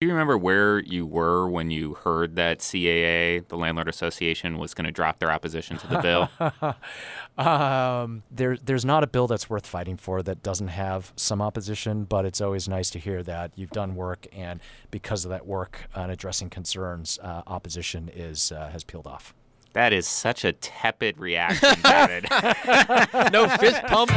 Do you remember where you were when you heard that CAA, the Landlord Association, was going to drop their opposition to the bill? um, there, there's not a bill that's worth fighting for that doesn't have some opposition, but it's always nice to hear that you've done work, and because of that work on addressing concerns, uh, opposition is uh, has peeled off. That is such a tepid reaction, David. no fist pump.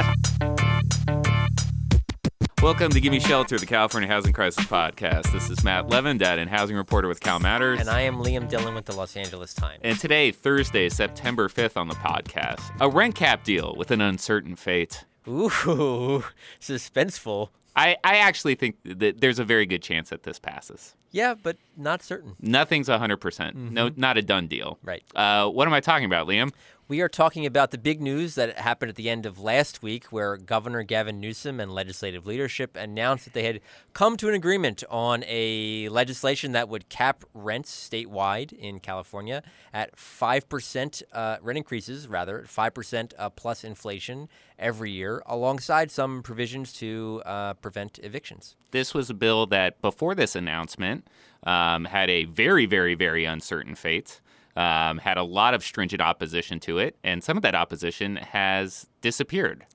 Welcome to Give Me Shelter, the California Housing Crisis Podcast. This is Matt Levin, dad and housing reporter with Cal Matters. And I am Liam Dillon with the Los Angeles Times. And today, Thursday, September 5th on the podcast, a rent cap deal with an uncertain fate. Ooh, suspenseful. I, I actually think that there's a very good chance that this passes. Yeah, but not certain. Nothing's 100%. percent No, not a done deal. Right. Uh, what am I talking about, Liam? We are talking about the big news that happened at the end of last week, where Governor Gavin Newsom and legislative leadership announced that they had come to an agreement on a legislation that would cap rents statewide in California at 5% uh, rent increases, rather, 5% uh, plus inflation every year, alongside some provisions to uh, prevent evictions. This was a bill that, before this announcement, um, had a very, very, very uncertain fate um, had a lot of stringent opposition to it, and some of that opposition has disappeared.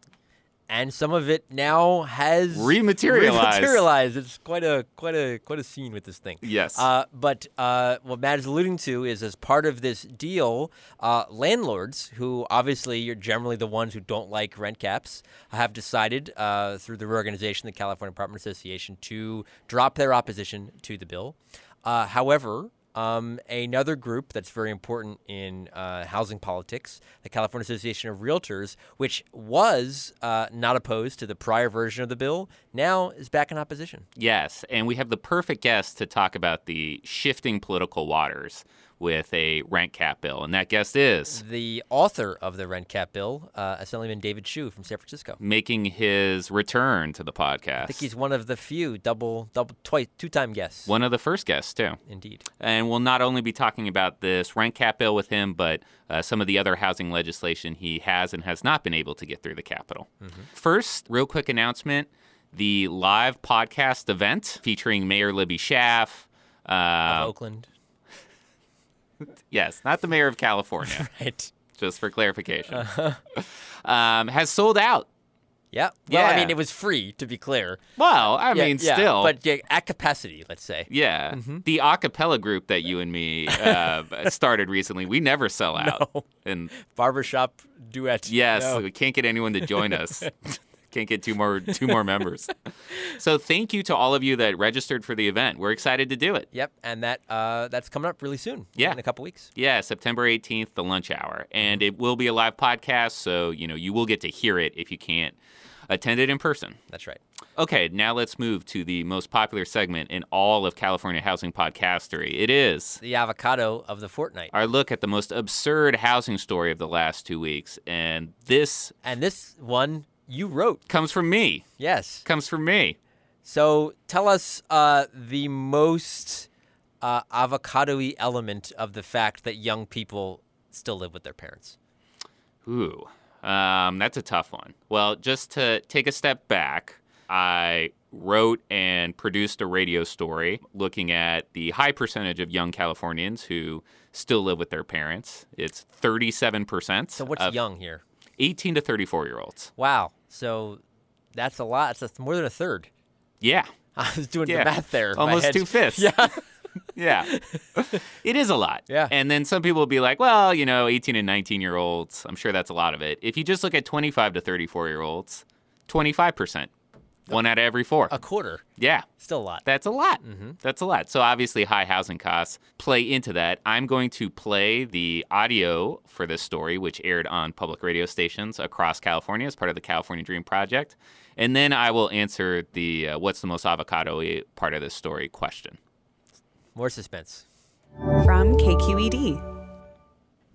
And some of it now has rematerialized. Rematerialized. It's quite a quite a quite a scene with this thing. Yes. Uh, but uh, what Matt is alluding to is, as part of this deal, uh, landlords, who obviously are generally the ones who don't like rent caps, have decided uh, through the reorganization, the California Apartment Association, to drop their opposition to the bill. Uh, however, um, another group that's very important in uh, housing politics, the California Association of Realtors, which was uh, not opposed to the prior version of the bill, now is back in opposition. Yes, and we have the perfect guest to talk about the shifting political waters with a rent cap bill, and that guest is the author of the rent cap bill, uh, Assemblyman David Chiu from San Francisco, making his return to the podcast. I think he's one of the few double, double, twice, two-time guests. One of the first guests too. Indeed. And we'll not only be talking about this rent cap bill with him, but uh, some of the other housing legislation he has and has not been able to get through the Capitol. Mm-hmm. First, real quick announcement: the live podcast event featuring Mayor Libby Schaaf. Uh, of Oakland. yes, not the mayor of California. right. Just for clarification. Uh-huh. Um, has sold out. Yeah. Well, yeah. I mean, it was free, to be clear. Well, I yeah, mean, yeah. still. But yeah, at capacity, let's say. Yeah. Mm-hmm. The a cappella group that you and me uh, started recently, we never sell out. No. And Barbershop duet. Yes. No. We can't get anyone to join us. Can't get two more two more members. so thank you to all of you that registered for the event. We're excited to do it. Yep, and that uh, that's coming up really soon. Yeah, in a couple weeks. Yeah, September 18th, the lunch hour, and it will be a live podcast. So you know you will get to hear it if you can't attend it in person. That's right. Okay, now let's move to the most popular segment in all of California housing podcastery. It is the avocado of the fortnight. Our look at the most absurd housing story of the last two weeks, and this and this one you wrote. Comes from me. Yes. Comes from me. So tell us uh, the most uh, avocado element of the fact that young people still live with their parents. Ooh, um, that's a tough one. Well, just to take a step back, I wrote and produced a radio story looking at the high percentage of young Californians who still live with their parents. It's 37%. So what's young here? 18 to 34 year olds. Wow. So that's a lot. That's more than a third. Yeah. I was doing yeah. the math there. Almost two fifths. Yeah. yeah. It is a lot. Yeah. And then some people will be like, well, you know, 18 and 19 year olds, I'm sure that's a lot of it. If you just look at 25 to 34 year olds, 25%. One out of every four. A quarter. Yeah. Still a lot. That's a lot. Mm-hmm. That's a lot. So obviously, high housing costs play into that. I'm going to play the audio for this story, which aired on public radio stations across California as part of the California Dream Project. And then I will answer the uh, what's the most avocado part of this story question. More suspense. From KQED.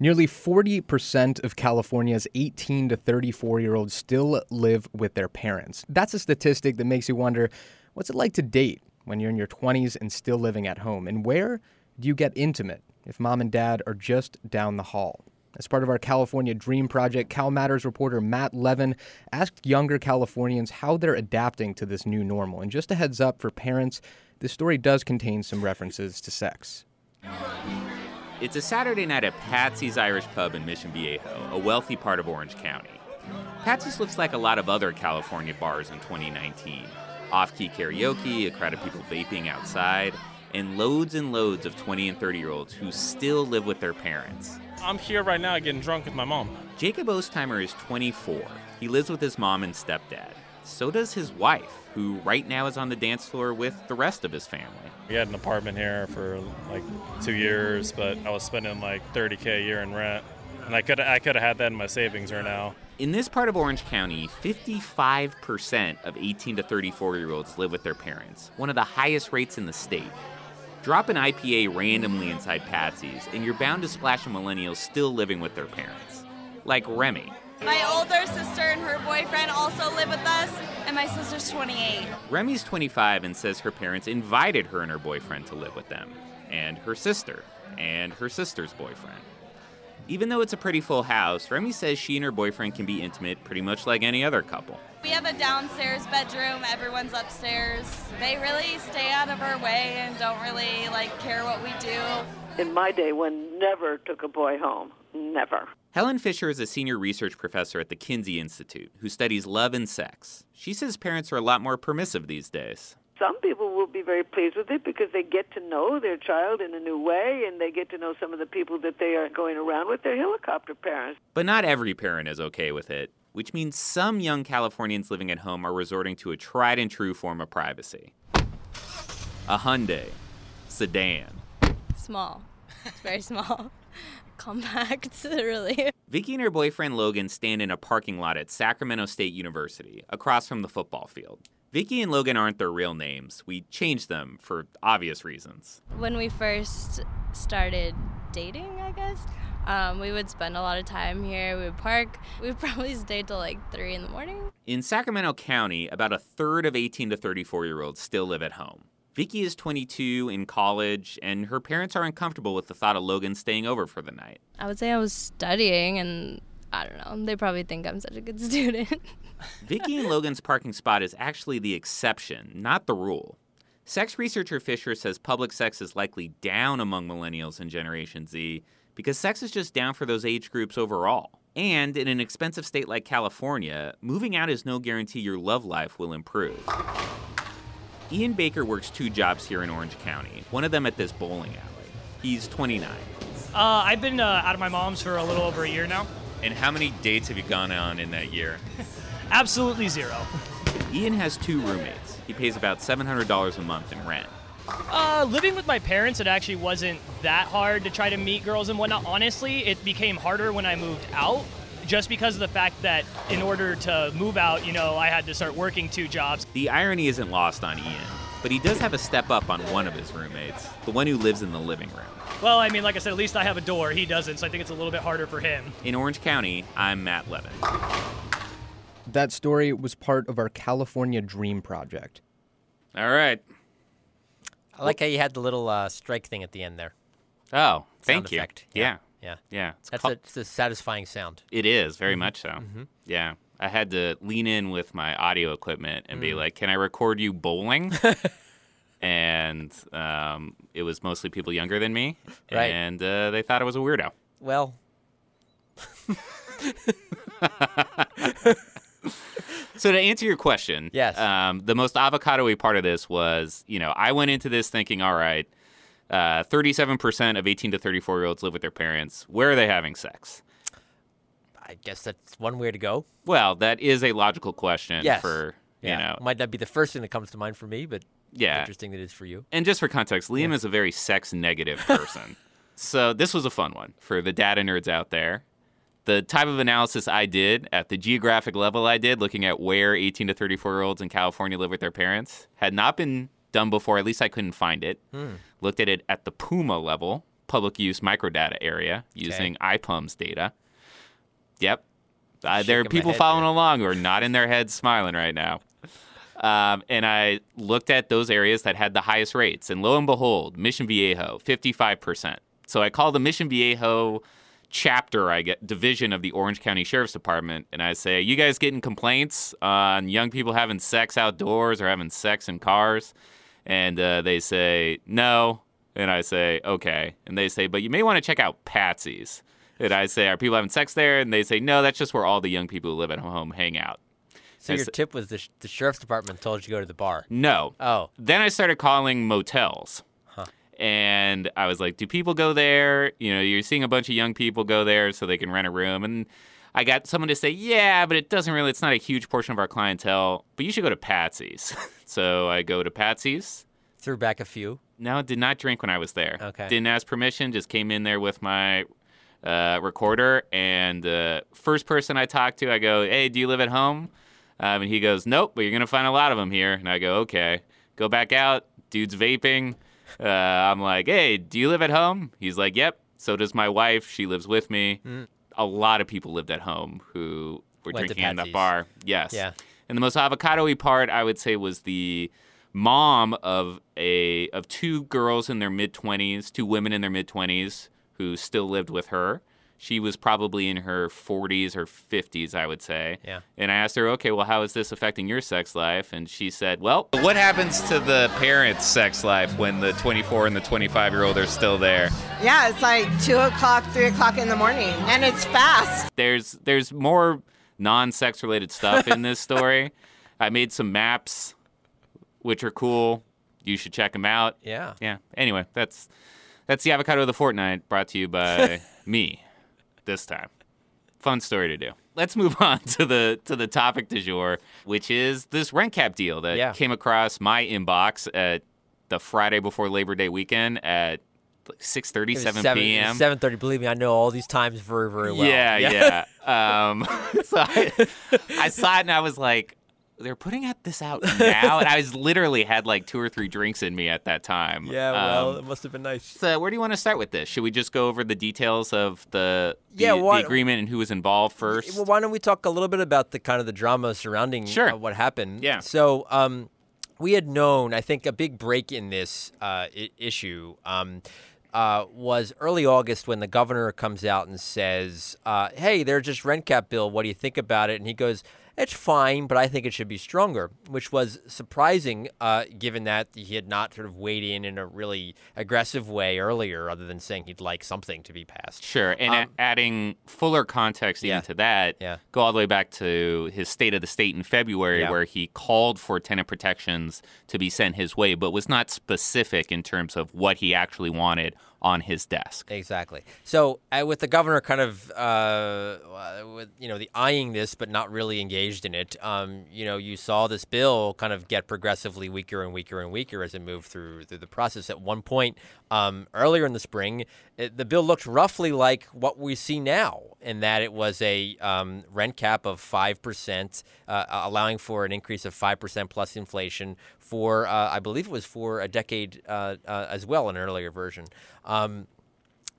Nearly 40% of California's 18 to 34 year olds still live with their parents. That's a statistic that makes you wonder what's it like to date when you're in your 20s and still living at home? And where do you get intimate if mom and dad are just down the hall? As part of our California Dream Project, Cal Matters reporter Matt Levin asked younger Californians how they're adapting to this new normal. And just a heads up for parents, this story does contain some references to sex. It's a Saturday night at Patsy's Irish Pub in Mission Viejo, a wealthy part of Orange County. Patsy's looks like a lot of other California bars in 2019 off key karaoke, a crowd of people vaping outside, and loads and loads of 20 and 30 year olds who still live with their parents. I'm here right now getting drunk with my mom. Jacob Ostheimer is 24. He lives with his mom and stepdad. So does his wife, who right now is on the dance floor with the rest of his family. We had an apartment here for like two years, but I was spending like 30k a year in rent, and I could I could have had that in my savings right now. In this part of Orange County, 55% of 18 to 34 year olds live with their parents, one of the highest rates in the state. Drop an IPA randomly inside Patsy's, and you're bound to splash a millennial still living with their parents. Like Remy. My older sister and her boyfriend also live with us, and my sister's 28. Remy's 25 and says her parents invited her and her boyfriend to live with them, and her sister, and her sister's boyfriend. Even though it's a pretty full house, Remy says she and her boyfriend can be intimate pretty much like any other couple. We have a downstairs bedroom, everyone's upstairs. They really stay out of our way and don't really like care what we do. In my day, one never took a boy home. Never. Helen Fisher is a senior research professor at the Kinsey Institute who studies love and sex. She says parents are a lot more permissive these days. Some people will be very pleased with it because they get to know their child in a new way and they get to know some of the people that they are going around with. They're helicopter parents. But not every parent is okay with it, which means some young Californians living at home are resorting to a tried and true form of privacy a Hyundai sedan. Small. It's very small. Compact, really. Vicky and her boyfriend Logan stand in a parking lot at Sacramento State University, across from the football field. Vicky and Logan aren't their real names. We changed them for obvious reasons. When we first started dating, I guess, um, we would spend a lot of time here. We would park. We would probably stay till like 3 in the morning. In Sacramento County, about a third of 18 to 34 year olds still live at home. Vicky is 22 in college, and her parents are uncomfortable with the thought of Logan staying over for the night. I would say I was studying, and I don't know. They probably think I'm such a good student. Vicky and Logan's parking spot is actually the exception, not the rule. Sex researcher Fisher says public sex is likely down among millennials and Generation Z because sex is just down for those age groups overall. And in an expensive state like California, moving out is no guarantee your love life will improve. Ian Baker works two jobs here in Orange County, one of them at this bowling alley. He's 29. Uh, I've been uh, out of my mom's for a little over a year now. And how many dates have you gone on in that year? Absolutely zero. Ian has two roommates. He pays about $700 a month in rent. Uh, living with my parents, it actually wasn't that hard to try to meet girls and whatnot. Honestly, it became harder when I moved out just because of the fact that in order to move out, you know, I had to start working two jobs. The irony isn't lost on Ian, but he does have a step up on one of his roommates, the one who lives in the living room. Well, I mean, like I said, at least I have a door. He doesn't, so I think it's a little bit harder for him. In Orange County, I'm Matt Levin. That story was part of our California Dream Project. All right. I like how you had the little uh, strike thing at the end there. Oh, thank Sound you. effect. Yeah. Yeah. Yeah. It's That's called- a, it's a satisfying sound. It is very Mhm. much so. Mhm. Yeah, I had to lean in with my audio equipment and be Mm. like, "Can I record you bowling?" and um, it was mostly people younger than me, Right. and uh, they thought I was a weirdo. Well, So to answer your question, Yes. um, the most avocado-y part of this was, you know, I went into this thinking, all right, uh, 37% of 18 to 34 year olds live with their parents. Where are they having sex? I guess that's one way to go. Well, that is a logical question Yes. for you yeah. know Might not be the first thing that comes to mind for me, but Yeah. interesting that it is for you. And just for context, Liam is a very sex negative person. so this was a fun one for the data nerds out there. The type of analysis I did at the geographic level I did, looking at where 18 to 34 year olds in California live with their parents, had not been done before. At least I couldn't find it. Hmm. Looked at it at the PUMA level, public use microdata area, using IPUMS data. Yep. Uh, there are people head following along who are not in their heads smiling right now. Um, and I looked at those areas that had the highest rates, and lo and behold, Mission Viejo, 55%. So I call the Mission Viejo chapter, I get division of the Orange County Sheriff's Department, and I say, "You guys getting complaints on young people having sex outdoors or having sex in cars?" And uh, they say, no. And I say, okay. And they say, but you may want to check out Patsy's. And I say, are people having sex there? And they say, no, that's just where all the young people who live at home hang out. So your tip was the, sh- the sheriff's department told you to go to the bar. No. Oh. Then I started calling motels. And I was like, do people go there? You know, you're seeing a bunch of young people go there so they can rent a room. And I got someone to say, yeah, but it doesn't really, it's not a huge portion of our clientele, but you should go to Patsy's. so I go to Patsy's. Threw back a few. No, did not drink when I was there. Okay. Didn't ask permission, just came in there with my uh, recorder. And uh, first person I talked to, I go, hey, do you live at home? Um, and he goes, nope, but you're going to find a lot of them here. And I go, okay. Go back out. Dude's vaping. Uh, I'm like, hey, do you live at home? He's like, yep. So does my wife. She lives with me. Mm. A lot of people lived at home who were Went drinking in that bar. Yes. Yeah. And the most avocado-y part, I would say, was the mom of a of two girls in their mid twenties, two women in their mid twenties who still lived with her. She was probably in her 40s or 50s, I would say. Yeah. And I asked her, okay, well, how is this affecting your sex life? And she said, well, what happens to the parents' sex life when the 24 and the 25 year old are still there? Yeah, it's like two o'clock, three o'clock in the morning, and it's fast. there's there's more non-sex related stuff in this story. I made some maps, which are cool. You should check them out. Yeah. Yeah. Anyway, that's that's the avocado of the fortnight, brought to you by me. This time, fun story to do. Let's move on to the to the topic du jour, which is this rent cap deal that Yeah. came across my inbox at the Friday before Labor Day weekend at 6:30, 7 p.m. Seven thirty. Believe me, I know all these times very, very well. Yeah, yeah. um, so I, I saw it and I was like, they're putting out this out now, and I was literally had like two or three drinks in me at that time. Yeah, well, Um, it must have been nice. so where do you want to start with this? Should we just go over the details of the the, Yeah, the agreement and who was involved first? Well, why don't we talk a little bit about the kind of the drama surrounding Sure. uh, what happened? Yeah. So, um, we had known, I think, a big break in this uh, I- issue. Um, uh, was early August when the governor comes out and says, uh, "Hey, there's just rent cap bill. What do you think about it?" And he goes, "It's fine, but I think it should be stronger," which was surprising, uh, given that he had not sort of weighed in in a really aggressive way earlier, other than saying he'd like something to be passed. Sure, and a- adding fuller context even Um, yeah. to that, Yeah. go all the way back to his State of the State in February, Yeah. where he called for tenant protections to be sent his way, but was not specific in terms of what he actually wanted on his desk. Exactly. So uh, with the governor kind of, uh, with you know, the eyeing this but not really engaged in it, um, you know, you saw this bill kind of get progressively weaker and weaker and weaker as it moved through through the process. At one point, um, earlier in the spring, it, the bill looked roughly like what we see now, in that it was a um, rent cap of five percent, uh, allowing for an increase of five percent plus inflation for, uh, I believe it was for a decade uh, uh, as well, an earlier version. Um,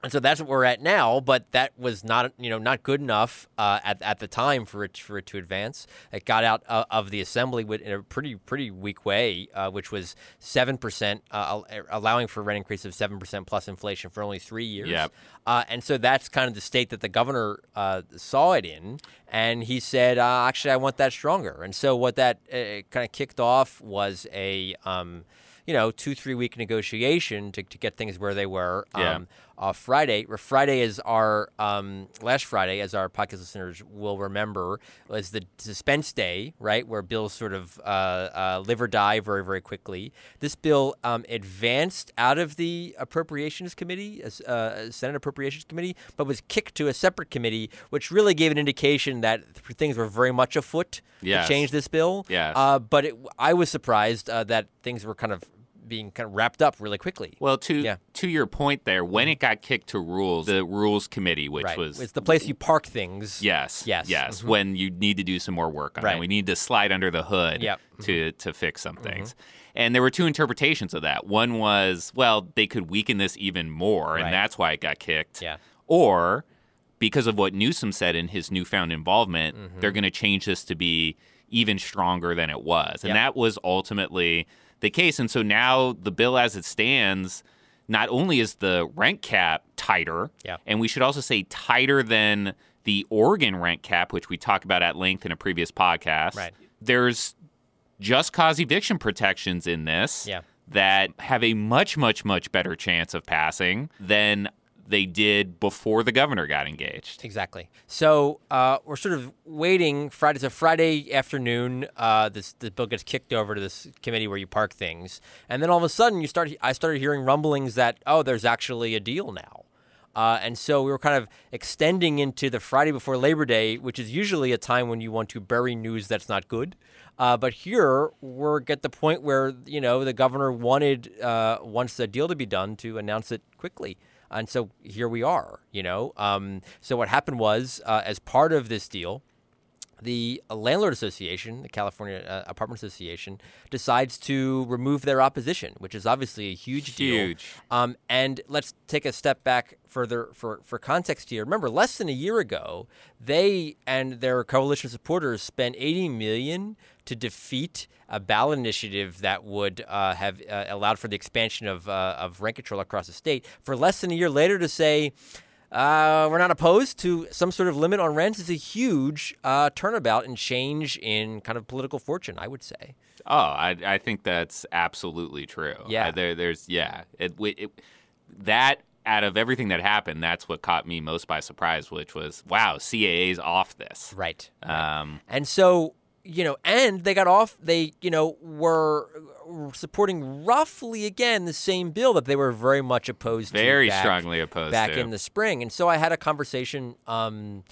and so that's what we're at now, but that was not, you know, not good enough uh, at, at the time for it for it to advance. It got out uh, of the assembly with, in a pretty pretty weak way, uh, which was seven percent, uh, allowing for a rent increase of seven percent plus inflation for only three years. Yep. Uh, and so that's kind of the state that the governor uh, saw it in, and he said, uh, actually, I want that stronger. And so what that uh, kind of kicked off was a um, you know, two, three week negotiation to, to get things where they were. Yeah. Uh, Friday, Friday is our, um, last Friday, as our podcast listeners will remember, was the suspense day, right? Where bills sort of uh, uh, live or die very, very quickly. This bill um, advanced out of the Appropriations Committee, uh, Senate Appropriations Committee, but was kicked to a separate committee, which really gave an indication that things were very much afoot Yes. to change this bill. Yes. Uh, but it, I was surprised uh, that things were kind of being kind of wrapped up really quickly. Well, to Yeah. to your point there, when it got kicked to rules, the rules committee, which right. was it's the place you park things. Yes. Yes. Yes. Mhm. When you need to do some more work on Right. it. We need to slide under the hood Yep. Mm-hmm. to to fix some things. And there were two interpretations of that. One was, well, they could weaken this even more, and Right. that's why it got kicked. Yeah. Or because of what Newsom said in his newfound involvement, Mm-hmm. they're going to change this to be even stronger than it was. And Yep. that was ultimately the case. And so now the bill as it stands, not only is the rent cap tighter, Yeah. and we should also say tighter than the Oregon rent cap, which we talked about at length in a previous podcast. Right. There's just cause eviction protections in this Yeah. that have a much, much, much better chance of passing than they did before the governor got engaged. Exactly. So uh, we're sort of waiting. Friday, it's a Friday afternoon. Uh, this the bill gets kicked over to this committee where you park things, and then all of a sudden you start. I started hearing rumblings that oh, there's actually a deal now. Uh, and so we were kind of extending into the Friday before Labor Day, which is usually a time when you want to bury news that's not good. Uh, but here we're at the point where you know the governor wanted uh, wants the deal to be done to announce it quickly. And so here we are, you know. Um, so what happened was, uh, as part of this deal, the Landlord Association, the California uh, Apartment Association, decides to remove their opposition, which is obviously a huge deal. Huge. Um, and let's take a step back further for, for context here. Remember, less than a year ago, they and their coalition supporters spent 80 million to defeat a ballot initiative that would uh, have uh, allowed for the expansion of, uh, of rent control across the state. For less than a year later to say, uh, we're not opposed to some sort of limit on rents is a huge uh, turnabout and change in kind of political fortune, I would say. Oh, I, I think that's absolutely true. Yeah. Uh, there, there's, yeah. It, it, that, out of everything that happened, that's what caught me most by surprise, which was, wow, CAA's off this. Right. Um, And so, you know, and they got off, they, you know, were supporting roughly again the same bill that they were very much opposed to. Very strongly opposed back to. in the spring. And so I had a conversation, um,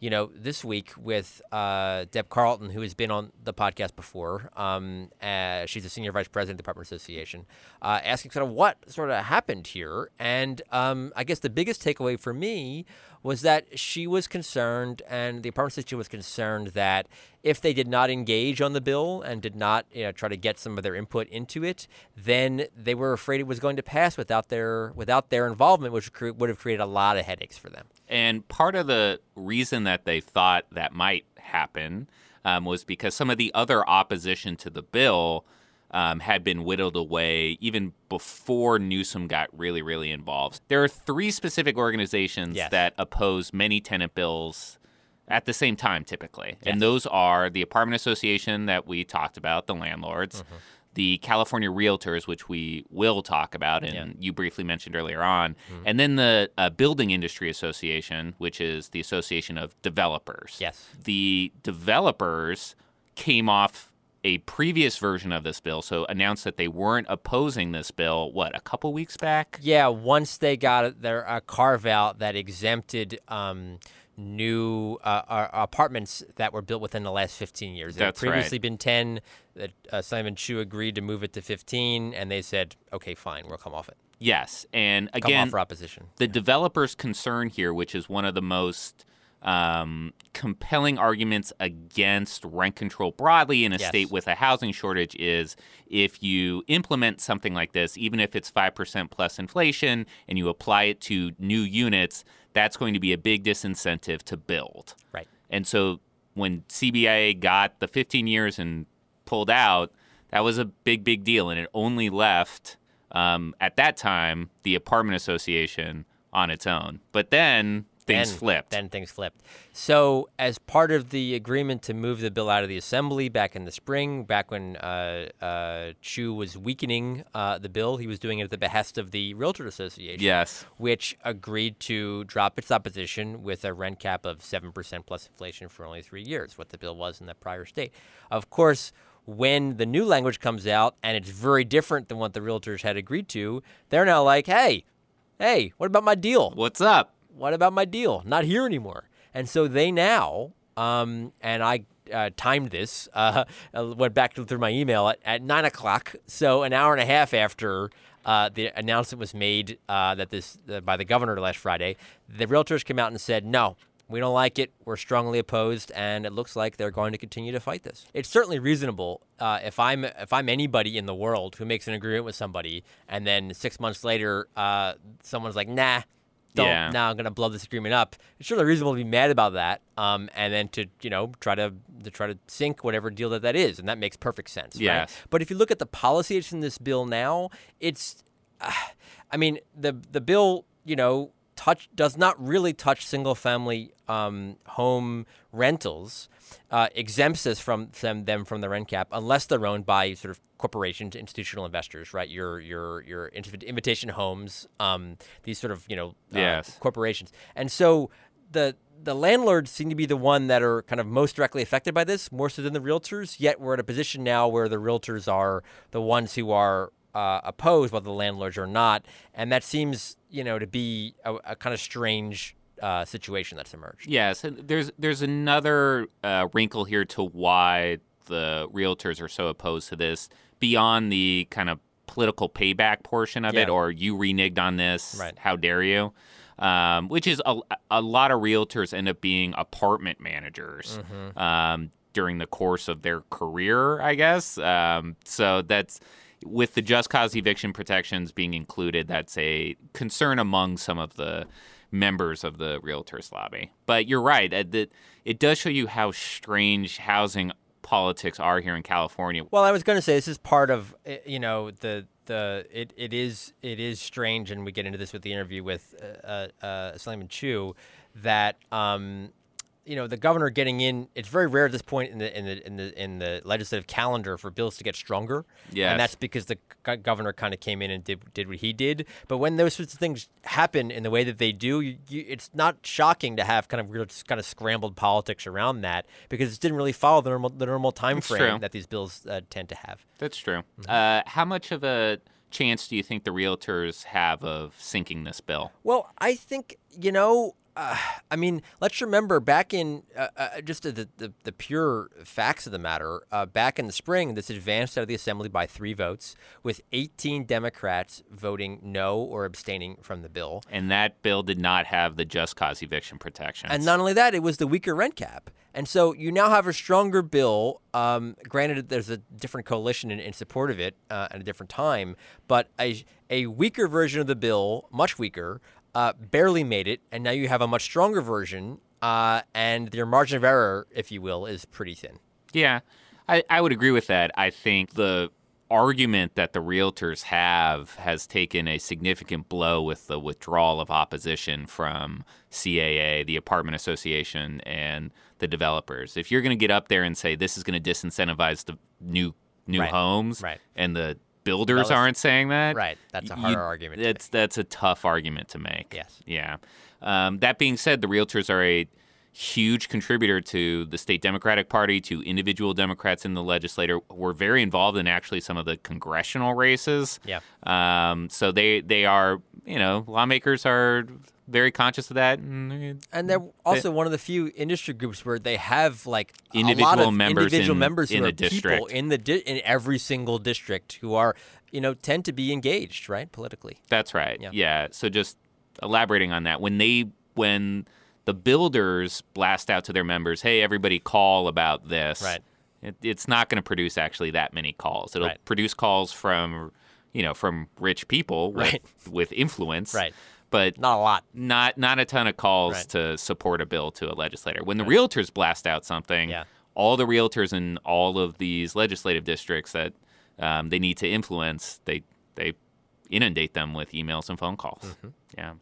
you know, this week with uh, Deb Carlton, who has been on the podcast before. Um, uh, she's a senior vice president of the Apartment Association, uh, asking sort of what sort of happened here. And um, I guess the biggest takeaway for me was that she was concerned, and the Apartment Association was concerned that if they did not engage on the bill and did not you know, try to get some of their input into it, then they were afraid it was going to pass without their without their involvement, which would have created a lot of headaches for them. And part of the reason that they thought that might happen um, was because some of the other opposition to the bill um, had been whittled away even before Newsom got really, really involved. There are three specific organizations Yes. that oppose many tenant bills at the same time, typically. Yes. And those are the Apartment Association that we talked about, the landlords. Mm-hmm. The California Realtors, which we will talk about, and Yeah. Mm-hmm. you briefly mentioned earlier on, and then the uh, Building Industry Association, which is the Association of Developers. Yes. The developers came off a previous version of this bill, so announced that they weren't opposing this bill. What a couple weeks back? Yeah, once they got their uh, carve out that exempted um, new uh, apartments that were built within the last 15 years. Had That's right. previously been 10. That uh, Assemblyman Chiu agreed to move it to 15, and they said, "Okay, fine, we'll come off it. Yes, and Come again, off for opposition." the developer's concern here, which is one of the most um, compelling arguments against rent control broadly in a Yes. state with a housing shortage, is if you implement something like this, even if it's 5% plus inflation, and you apply it to new units, that's going to be a big disincentive to build. Right. And so when CBIA got the 15 years and pulled out, that was a big, big deal. And it only left, um, at that time, the apartment association on its own. But then things then, flipped. Then things flipped. So, as part of the agreement to move the bill out of the assembly back in the spring, back when uh, uh, Chiu was weakening uh, the bill, he was doing it at the behest of the Realtor Association. Yes. Which agreed to drop its opposition with a rent cap of 7% plus inflation for only three years, what the bill was in the prior state. Of course, when the new language comes out and it's very different than what the realtors had agreed to, they're now like, hey, hey, what about my deal? What's up? What about my deal? Not here anymore. And so they now, um, and I uh, timed this, uh, uh, went back through my email at, at nine o'clock. So an hour and a half after uh, the announcement was made uh, that this uh, by the governor last Friday, the realtors came out and said, no, we don't like it. We're strongly opposed, and it looks like they're going to continue to fight this. It's certainly reasonable uh, if I'm if I'm anybody in the world who makes an agreement with somebody, and then six months later, uh, someone's like, "Nah, don't. Yeah. Now I'm going to blow this agreement up." It's certainly reasonable to be mad about that, um, and then to you know try to to try to sink whatever deal that that is, and that makes perfect sense. right? Yes. But if you look at the policy policies in this bill now, it's, uh, I mean, the the bill, you know, touch does not really touch single family um, home rentals. Uh, exempts us from them, them from the rent cap unless they're owned by sort of corporations, institutional investors, right? Your your your invitation homes, um, these sort of you know uh, Yes. corporations, and so the the landlords seem to be the one that are kind of most directly affected by this, more so than the realtors. Yet we're at a position now where the realtors are the ones who are uh, opposed, while the landlords are not, and that seems you know to be a, a kind of strange uh, situation that's emerged. Yes, and there's there's another uh, wrinkle here to why the realtors are so opposed to this beyond the kind of political payback portion of it, or you reneged on this, Right. how dare you? Um, which is a, a lot of realtors end up being apartment managers Mm-hmm. um, during the course of their career, I guess. Um, so that's with the just cause eviction protections being included, that's a concern among some of the members of the realtors lobby. But you're right, that it does show you how strange housing politics are here in California. Well, I was going to say this is part of uh, you know the the it, it is it is strange, and we get into this with the interview with uh, uh, uh, Assemblyman Chiu that um, you know the governor getting in. It's very rare at this point in the in the in the in the legislative calendar for bills to get stronger. Yeah, and that's because the governor kind of came in and did did what he did. But when those sorts of things happen in the way that they do, you, you, it's not shocking to have kind of real, just kind of scrambled politics around that because it didn't really follow the normal the normal time That's frame true. that these bills uh, tend to have. That's true. Mm-hmm. Uh, how much of a chance do you think the realtors have of sinking this bill? Well, I think you know. Uh, I mean, let's remember back in uh, uh, just the, the the pure facts of the matter. Uh, back in the spring, this advanced out of the assembly by three votes, with 18 Democrats voting no or abstaining from the bill. And that bill did not have the just cause eviction protections. And not only that, it was the weaker rent cap. And so you now have a stronger bill. Um, granted, there's a different coalition in, in support of it uh, at a different time, but a, a weaker version of the bill, much weaker, uh, barely made it. And now you have a much stronger version, uh, and your margin of error, if you will, is pretty thin. Yeah, I, I would agree with that. I think the argument that the realtors have has taken a significant blow with the withdrawal of opposition from CAA, the Apartment Association, and the developers. If you're going to get up there and say this is going to disincentivize the new new Right, homes, right. and the builders was- aren't saying that, Right, that's a you- harder argument to That's that's a tough argument to make. Yes. Yeah. Um, that being said, the realtors are a huge contributor to the state Democratic Party, to individual Democrats in the legislature. We're very involved in actually some of the congressional races. Yeah. Um, so they they are you know lawmakers are very conscious of that. And, And they're also one of the few industry groups where they have like a lot Individual of members individual in- members in who a are people district. in the di- in every single district who are you know tend to be engaged right politically. That's right. Yeah. Yeah. So just elaborating on that, when they when the builders blast out to their members, "Hey, everybody, call about this." Right. It, it's not going to produce actually that many calls. It'll Right. produce calls from, you know, from rich people with, Right. with influence. Right. But Not a lot. not not a ton of calls Right. to support a bill to a legislator. When the realtors blast out something, Yeah. all the realtors in all of these legislative districts that um, they need to influence, they they inundate them with emails and phone calls. Mm-hmm. Yeah.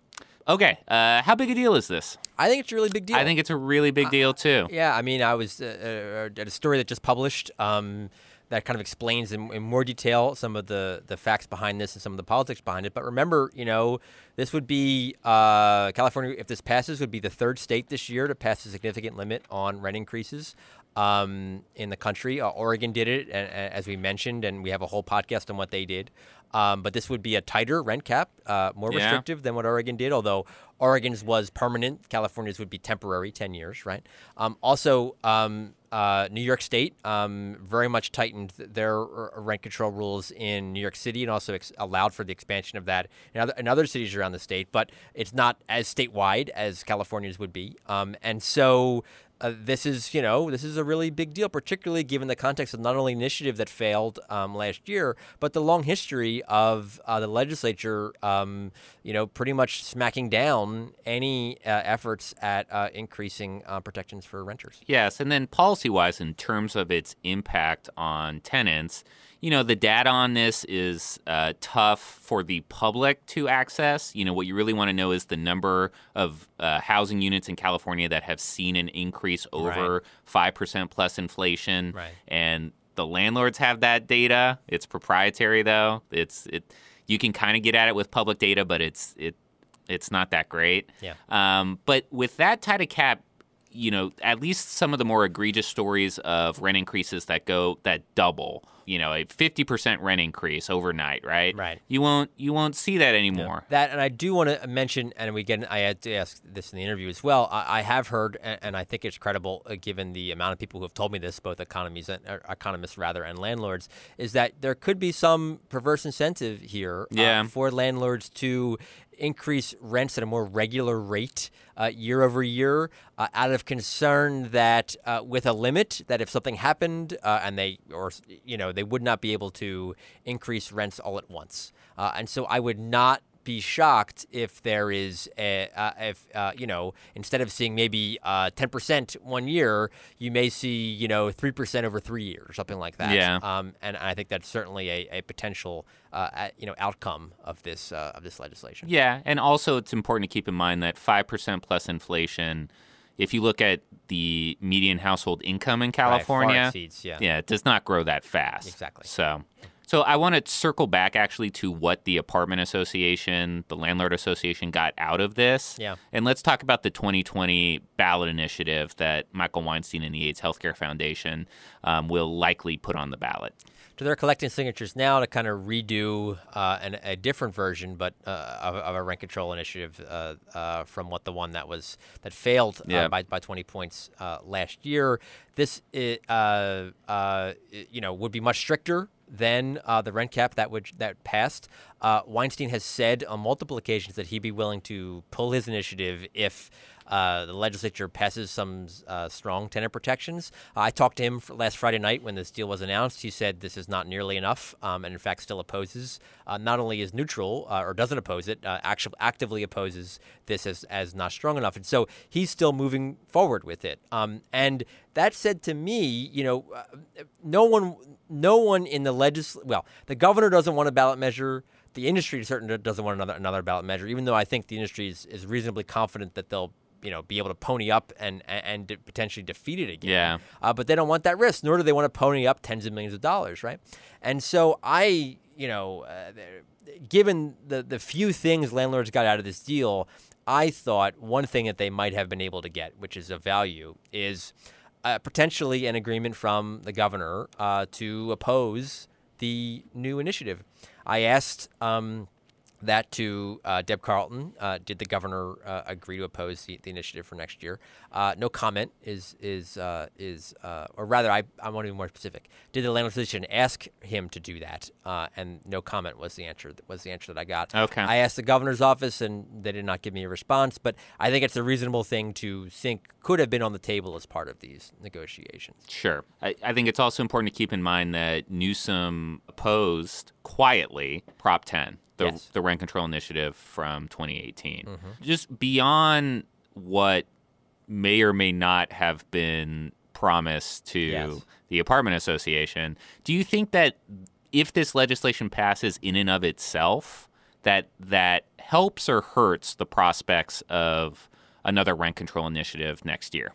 Okay. Uh, how big a deal is this? I think it's a really big deal. I think it's a really big deal too. Yeah, I mean, I was uh, uh, at a story that just published um, that kind of explains in, in more detail some of the, the facts behind this and some of the politics behind it. But remember, you know, this would be uh, California, if this passes, would be the third state this year to pass a significant limit on rent increases um, in the country. Uh, Oregon did it, and, and as we mentioned, and we have a whole podcast on what they did. Um, but this would be a tighter rent cap, uh, more Yeah. restrictive than what Oregon did, although Oregon's was permanent. California's would be temporary, 10 years, right? Um, also, um, uh, New York State um, very much tightened their rent control rules in New York City and also ex- allowed for the expansion of that in other, in other cities around the state, but it's not as statewide as California's would be. Um, and so uh, this is, you know, this is a really big deal, particularly given the context of not only initiative that failed um, last year, but the long history of uh, the legislature, um, you know, pretty much smacking down any uh, efforts at uh, increasing uh, protections for renters. Yes, and then policy wise, in terms of its impact on tenants, you know, the data on this is uh, tough for the public to access. You know, what you really want to know is the number of uh, housing units in California that have seen an increase over five percent plus inflation. Right. And the landlords have that data. It's proprietary though. It's it. You can kind of get at it with public data, but it's it it's not that great. Yeah. Um, but with that tied to cap, you know, at least some of the more egregious stories of rent increases that go that double. You know, a fifty percent rent increase overnight, right? Right. You won't you won't see that anymore. That, and I do want to mention, and we get, I had to ask this in the interview as well. I, I have heard, and, and I think it's credible, uh, given the amount of people who have told me this, both economies and uh, economists rather, and landlords, is that there could be some perverse incentive here uh, Yeah. for landlords to increase rents at a more regular rate uh, year over year uh, out of concern that uh, with a limit that if something happened uh, and they or you know they would not be able to increase rents all at once uh, and so I would not be shocked if there is a, uh, if uh, you know instead of seeing maybe uh, 10% one year you may see you know 3% over three years or something like that Yeah. um, and I think that's certainly a, a potential uh, you know outcome of this uh, of this legislation Yeah, and also it's important to keep in mind that five percent plus inflation. If you look at the median household income in California, exceeds, yeah. yeah, it does not grow that fast. Exactly. So, so I want to circle back actually to what the apartment association, the landlord association, got out of this. Yeah. And let's talk about the 2020 ballot initiative that Michael Weinstein and the AIDS Healthcare Foundation um, will likely put on the ballot. So they're collecting signatures now to kind of redo uh, an, a different version, but uh, of, of a rent control initiative uh, uh, from what the one that was that failed Yeah. uh, by, by 20 points uh, last year. This, uh, uh, you know, would be much stricter than uh, the rent cap that would that passed. Uh, Weinstein has said on multiple occasions that he'd be willing to pull his initiative if. Uh, the legislature passes some uh, strong tenant protections. I talked to him last Friday night when this deal was announced. He said this is not nearly enough, um, and in fact, still opposes. Uh, not only is neutral uh, or doesn't oppose it, uh, actually actively opposes this as as not strong enough, and so he's still moving forward with it. Um, and that said to me, you know, no one, no one in the legis well, the governor doesn't want a ballot measure. The industry certainly doesn't want another another ballot measure, even though I think the industry is, is reasonably confident that they'll you know be able to pony up and and, and potentially defeat it again. Yeah. Uh, but they don't want that risk, nor do they want to pony up tens of millions of dollars, right? And so I, you know, uh, given the the few things landlords got out of this deal, I thought one thing that they might have been able to get, which is of value, is uh, potentially an agreement from the governor uh, to oppose the new initiative. I asked. Um, that to uh, Deb Carlton. Uh, did the governor uh, agree to oppose the, the initiative for next year? Uh, no comment is is uh, is uh, or rather, I I want to be more specific. Did the landlord association ask him to do that? Uh, and no comment was the answer. Was the answer that I got. Okay. I asked the governor's office, and they did not give me a response. But I think it's a reasonable thing to think could have been on the table as part of these negotiations. Sure. I, I think it's also important to keep in mind that Newsom opposed quietly Prop 10, the, Yes. the rent control initiative from 2018. Mhm. Just beyond what may or may not have been promised to Yes. the apartment association, do you think that if this legislation passes in and of itself, that that helps or hurts the prospects of another rent control initiative next year?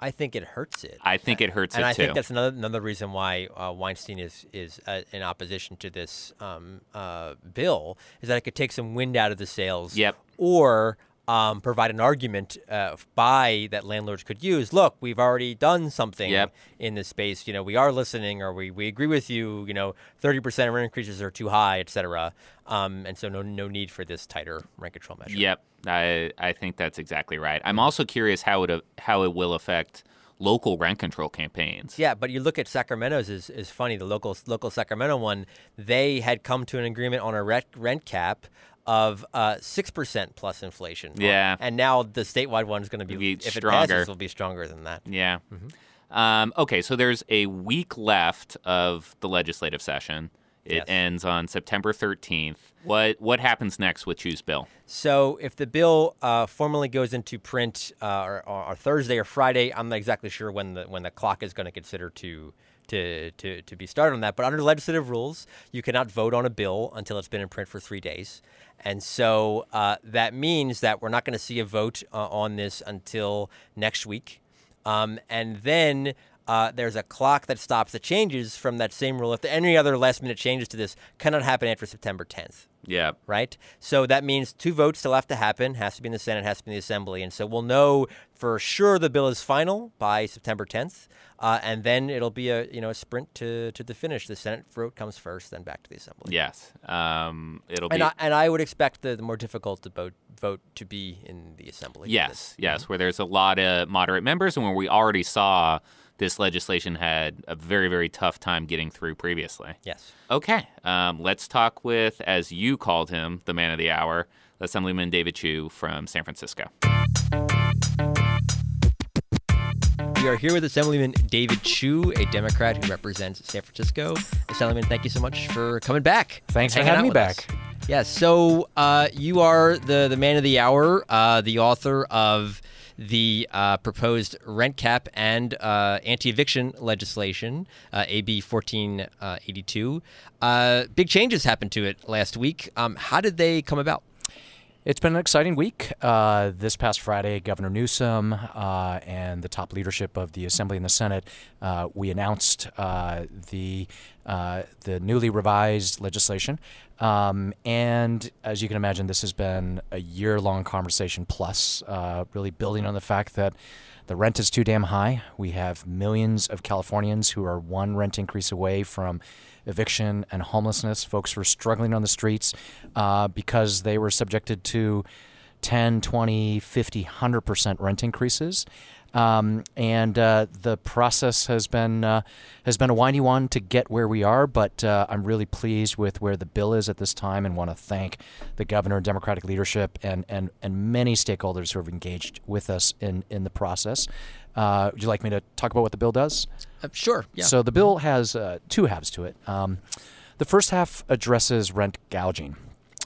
I think it hurts it. I think it hurts it. and it I too. think that's another another reason why uh, Weinstein is is uh, in opposition to this um, uh, bill is that it could take some wind out of the sails. Yep. Or um, provide an argument uh, by that landlords could use. Look, we've already done something Yep. in this space. You know, we are listening, or we, we agree with you. You know, thirty percent rent increases are too high, et cetera. Um, and so no no need for this tighter rent control measure. Yep, I I think that's exactly right. I'm also curious how it how it will affect local rent control campaigns. Yeah, but you look at Sacramento's is, is funny. The local local Sacramento one, they had come to an agreement on a rent, rent cap of uh, six percent plus inflation. Yeah. and now the statewide one is going to be, Be if stronger. it passes, will be stronger than that. Yeah. Um, okay, so there's a week left of the legislative session. It Yes. ends on September 13th. What what happens next with Chiu's Bill? So if the bill uh, formally goes into print uh, or, or, or Thursday or Friday, I'm not exactly sure when the when the clock is going to consider to to, to, to be started on that. But under legislative rules, you cannot vote on a bill until it's been in print for three days. And so uh, that means that we're not going to see a vote uh, on this until next week. Um, and then uh, there's a clock that stops the changes from that same rule. If any other last minute changes to this, cannot happen after September 10th. Yeah. Right? So that means two votes still have to happen. Has to be in the Senate, has to be in the Assembly. And so we'll know for sure the bill is final by September 10th. Uh, and then it'll be a you know a sprint to, to the finish. The Senate vote comes first, then back to the Assembly. Yes. Um, it'll and be. I, and I would expect the, the more difficult to vote vote to be in the Assembly. Yes, yes, where there's a lot of moderate members and where we already saw this legislation had a very, very tough time getting through previously. Yes. Okay, um, let's talk with, as you called him, the man of the hour, Assemblyman David Chiu from San Francisco. We are here with Assemblyman David Chiu, a Democrat who represents San Francisco. Assemblyman, thank you so much for coming back. Thanks for having me back. us. Yes. So uh, you are the the man of the hour, uh, the author of the uh, proposed rent cap and uh, anti-eviction legislation, uh, AB 1482. Uh, big changes happened to it last week. Um, how did they come about? It's been an exciting week. Uh, this past Friday, Governor Newsom uh, and the top leadership of the Assembly and the Senate, uh, we announced uh, the uh, the newly revised legislation. Um, and as you can imagine, this has been a year long conversation plus, uh, really building on the fact that the rent is too damn high. We have millions of Californians who are one rent increase away from eviction and homelessness. Folks were struggling on the streets uh, because they were subjected to 10, 20, 50, 100% rent increases. Um, and uh, the process has been uh, has been a windy one to get where we are, but uh, I'm really pleased with where the bill is at this time, and want to thank the governor Democratic leadership and and and many stakeholders who have engaged with us in in the process. Uh, would you like me to talk about what the bill does? Uh, sure. Yeah. So the bill has uh, two halves to it. Um, the first half addresses rent gouging.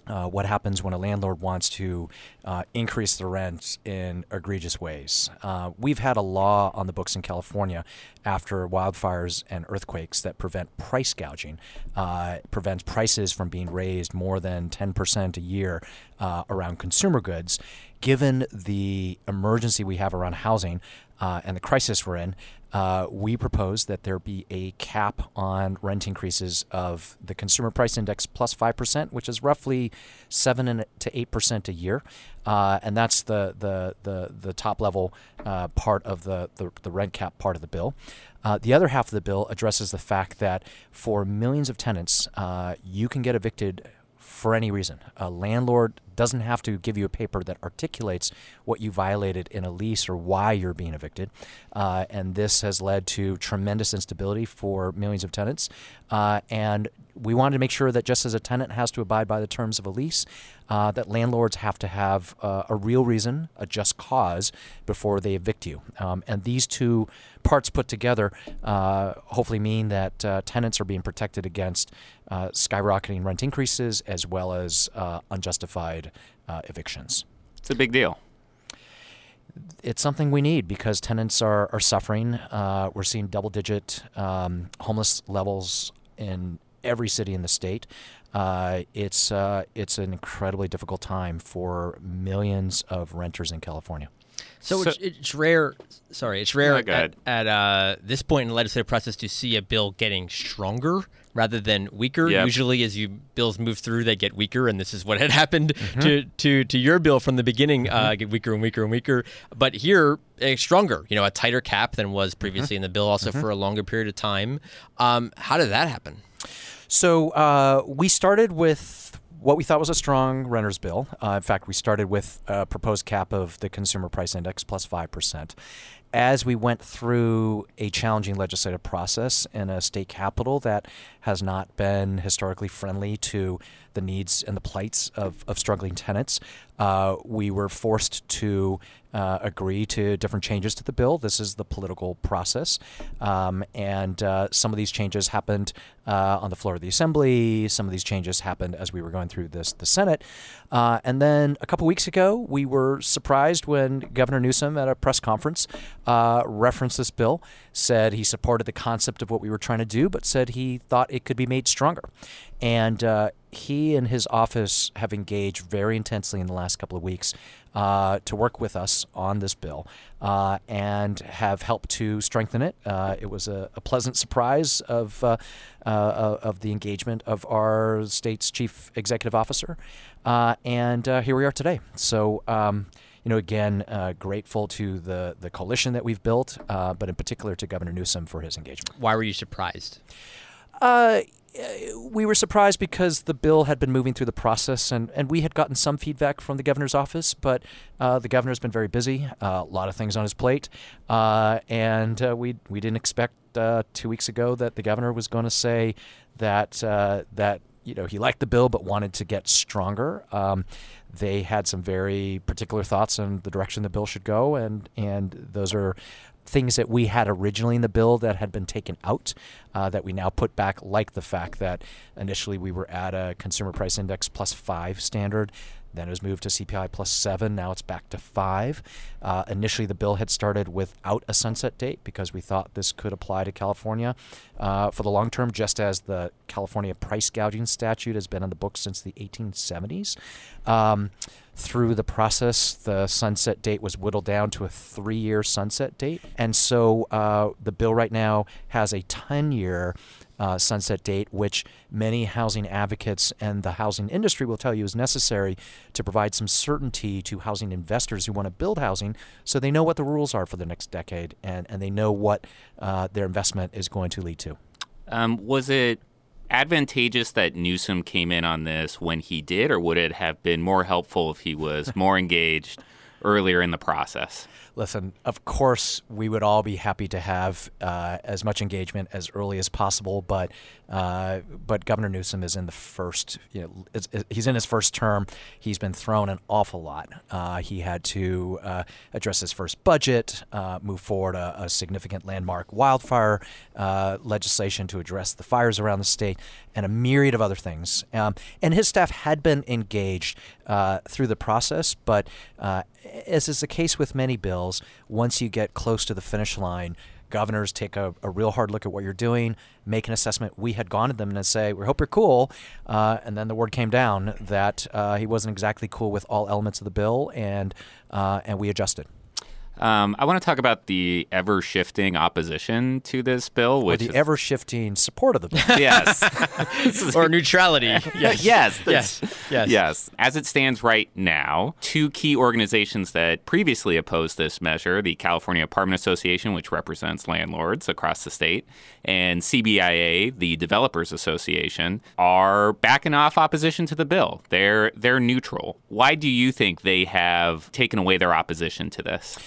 Uh, what happens when a landlord wants to uh, increase the rent in egregious ways. Uh, we've had a law on the books in California after wildfires and earthquakes that prevent price gouging, uh, prevents prices from being raised more than 10% a year uh, around consumer goods. Given the emergency we have around housing uh, and the crisis we're in, uh, we propose that there be a cap on rent increases of the consumer price index plus 5%, which is roughly 7 to 8% a year. Uh, and that's the, the, the, the top level uh, part of the, the, the, rent cap part of the bill. Uh, the other half of the bill addresses the fact that for millions of tenants, uh, you can get evicted for any reason. A landlord doesn't have to give you a paper that articulates what you violated in a lease or why you're being evicted. Uh, and this has led to tremendous instability for millions of tenants. Uh, and we wanted to make sure that just as a tenant has to abide by the terms of a lease, uh, that landlords have to have uh, a real reason, a just cause, before they evict you. Um, and these two parts put together uh, hopefully mean that uh, tenants are being protected against uh, skyrocketing rent increases as well as uh, unjustified evictions. It's a big deal it's something we need because tenants are, are suffering. Uh, we're seeing double digit um, homeless levels in every city in the state. Uh, it's uh, it's an incredibly difficult time for millions of renters in California. So, so it's, it's, rare. Sorry, it's rare at, at uh, this point in the legislative process to see a bill getting stronger rather than weaker. Yep. Usually, as you bills move through, they get weaker, and this is what had happened mm-hmm. to, to to your bill from the beginning. Uh, mm-hmm. Uh, get weaker and weaker and weaker. But here, a stronger. You know, a tighter cap than was previously mm-hmm. in the bill, also mm-hmm. for a longer period of time. Um, how did that happen? So uh, we started with what we thought was a strong renter's bill. Uh, in fact, we started with a proposed cap of the consumer price index plus 5%. As we went through a challenging legislative process in a state capital that has not been historically friendly to the needs and the plights of, of struggling tenants, uh, we were forced to uh, agree to different changes to the bill. This is the political process. Um, and uh, some of these changes happened uh, on the floor of the assembly. Some of these changes happened as we were going through this the Senate. Uh, and then a couple weeks ago, we were surprised when Governor Newsom at a press conference uh, referenced this bill, said he supported the concept of what we were trying to do, but said he thought it could be made stronger. And uh, he and his office have engaged very intensely in the last couple of weeks uh, to work with us on this bill uh, and have helped to strengthen it. Uh, it was a, a, pleasant surprise of uh, uh, of the engagement of our state's chief executive officer, and here we are today. So. Um, you know, again, grateful to the the coalition that we've built, but in particular to Governor Newsom for his engagement. Why were you surprised? Uh, we were surprised because the bill had been moving through the process, and, and we had gotten some feedback from the governor's office, but uh, the governor's been very busy, uh, a lot of things on his plate, uh, and uh, we we didn't expect uh, two weeks ago that the governor was going to say that uh, that you know he liked the bill but wanted to get stronger. Um, they had some very particular thoughts on the direction the bill should go, and and those are things that we had originally in the bill that had been taken out uh, that we now put back, like the fact that initially we were at a consumer price index plus five standard. Then it was moved to CPI plus seven. Now it's back to five. Uh, initially, the bill had started without a sunset date because we thought this could apply to California uh, for the long term, just as the California price gouging statute has been on the books since the 1870s. Um, through the process, the sunset date was whittled down to a three year sunset date. And so uh, the bill right now has a 10 year uh, sunset date, which many housing advocates and the housing industry will tell you is necessary to provide some certainty to housing investors who want to build housing so they know what the rules are for the next decade and, and they know what uh, their investment is going to lead to. Um, was it advantageous that Newsom came in on this when he did, or would it have been more helpful if he was more engaged earlier in the process? Listen, of course, we would all be happy to have uh, as much engagement as early as possible, but uh, but Governor Newsom is in the first, you know, he's in his first term. He's been thrown an awful lot. Uh, he had to uh, address his first budget, uh, move forward a, a, significant landmark wildfire uh, legislation to address the fires around the state, and a myriad of other things. Um, and his staff had been engaged through the process, but as is the case with many bills, once you get close to the finish line, governors take a, a, real hard look at what you're doing, make an assessment. We had gone to them and say, "We hope you're cool," uh, and then the word came down that uh, he wasn't exactly cool with all elements of the bill, and uh, and we adjusted. Um, I want to talk about the ever shifting opposition to this bill, which or the ever shifting support of the bill. yes, or neutrality. yes, yes, yes, yes, yes. As it stands right now, two key organizations that previously opposed this measure: the California Apartment Association, which represents landlords across the state, and CBIA, the Developers Association, are backing off opposition to the bill. They're they're neutral. Why do you think they have taken away their opposition to this?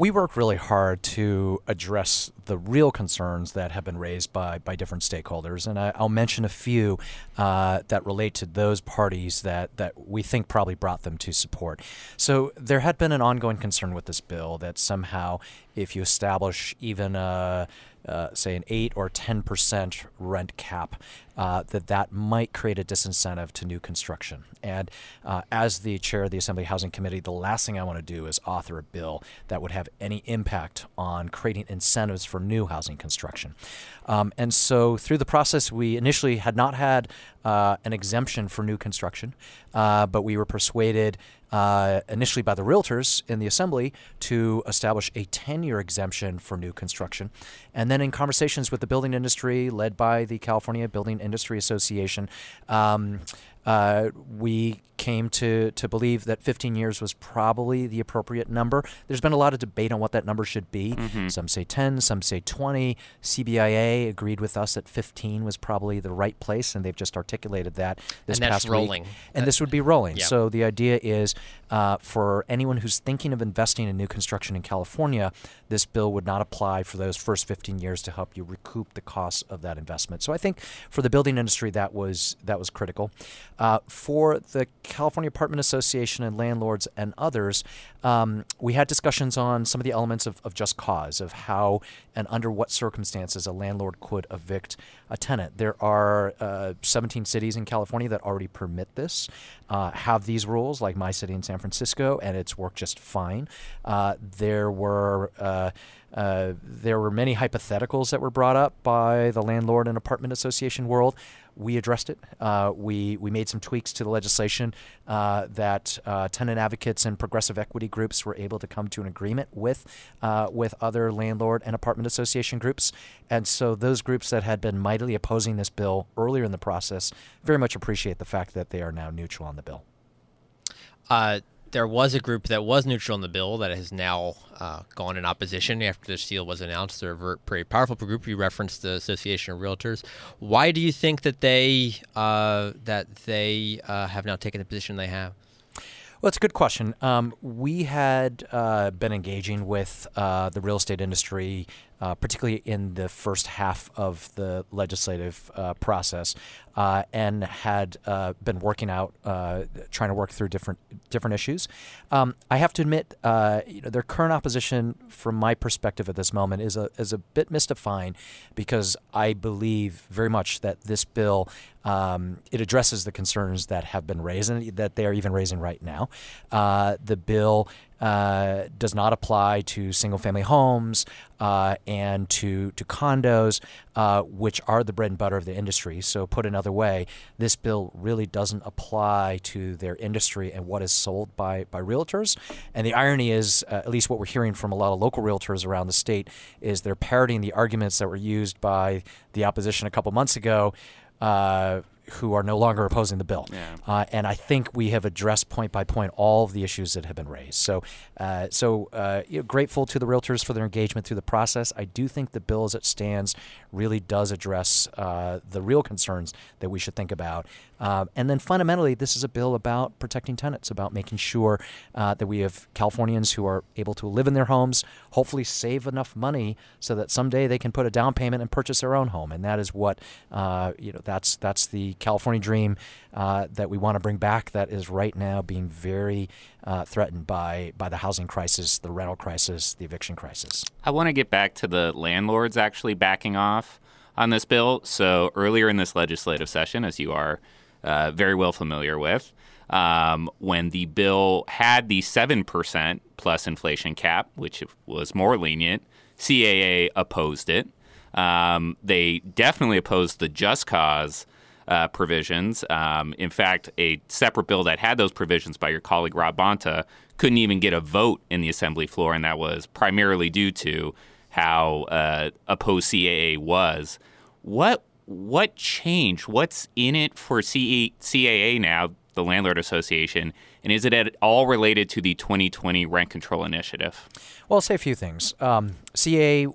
We work really hard to address the real concerns that have been raised by, by different stakeholders. And I, will mention a few uh, that relate to those parties that, that we think probably brought them to support. So there had been an ongoing concern with this bill that somehow, if you establish even a uh, say an 8 or 10% rent cap, uh, that that might create a disincentive to new construction. And uh, as the chair of the Assembly Housing Committee, the last thing I want to do is author a bill that would have any impact on creating incentives for new housing construction. Um, and so through the process, we initially had not had uh, an exemption for new construction, uh, but we were persuaded uh, initially by the realtors in the assembly to establish a 10 year exemption for new construction. And then in conversations with the building industry, led by the California Building Industry Association, um, uh, we came to, to believe that 15 years was probably the appropriate number. There's been a lot of debate on what that number should be. Mm-hmm. Some say 10, some say 20. CBIA agreed with us that 15 was probably the right place, and they've just articulated that this and past rolling. week. And this would be rolling. Yeah. So the idea is uh, for anyone who's thinking of investing in new construction in California, this bill would not apply for those first 15 years to help you recoup the costs of that investment. So I think for the building industry, that was that was critical. Uh, for the California Apartment Association and landlords and others, um, we had discussions on some of the elements of, of just cause, of how and under what circumstances a landlord could evict a tenant. There are uh, 17 cities in California that already permit this, uh, have these rules, like my city in San Francisco, and it's worked just fine. Uh, there were uh, uh, there were many hypotheticals that were brought up by the landlord and apartment association world. We addressed it. Uh, we we made some tweaks to the legislation that tenant advocates and progressive equity groups were able to come to an agreement with uh, with other landlord and apartment association groups. And so those groups that had been mightily opposing this bill earlier in the process very much appreciate the fact that they are now neutral on the bill. Uh, there was a group that was neutral on the bill that has now uh, gone in opposition after this deal was announced. They're a pretty powerful group. You referenced the Association of Realtors. Why do you think that they uh, that they uh, have now taken the position they have? Well, it's a good question. Um, we had uh, been engaging with uh, the real estate industry, uh, particularly in the first half of the legislative uh, process, uh, and had uh, been working out, trying to work through different different issues. Um, I have to admit, you know, their current opposition, from my perspective at this moment, is a is a bit mystifying, because I believe very much that this bill um, it addresses the concerns that have been raised and that they are even raising right now. Uh, the bill uh, does not apply to single family homes uh, and to, to condos, uh, which are the bread and butter of the industry. So, put another way, this bill really doesn't apply to their industry and what is sold by, by realtors. And the irony is, uh, at least what we're hearing from a lot of local realtors around the state, is they're parroting the arguments that were used by the opposition a couple months ago. Uh, who are no longer opposing the bill. Yeah. Uh, and I think we have addressed point by point all of the issues that have been raised. So, uh, so uh, you know, grateful to the realtors for their engagement through the process. I do think the bill as it stands really does address uh, the real concerns that we should think about. Um, and then fundamentally, this is a bill about protecting tenants, about making sure uh, that we have Californians who are able to live in their homes, hopefully save enough money so that someday they can put a down payment and purchase their own home. And that is what uh, you know. That's that's the California dream uh, that we want to bring back. That is right now being very uh, threatened by by the housing crisis, the rental crisis, the eviction crisis. I want to get back to the landlords actually backing off on this bill. So earlier in this legislative session, as you are uh, very well familiar with. Um, when the bill had the 7% plus inflation cap, which was more lenient, CAA opposed it. Um, they definitely opposed the just cause uh, provisions. Um, in fact, a separate bill that had those provisions by your colleague Rob Bonta couldn't even get a vote in the assembly floor, and that was primarily due to how uh, opposed CAA was. What what changed? What's in it for C- CAA now, the Landlord Association, and is it at all related to the 2020 rent control initiative? Well, I'll say a few things. Um, CAA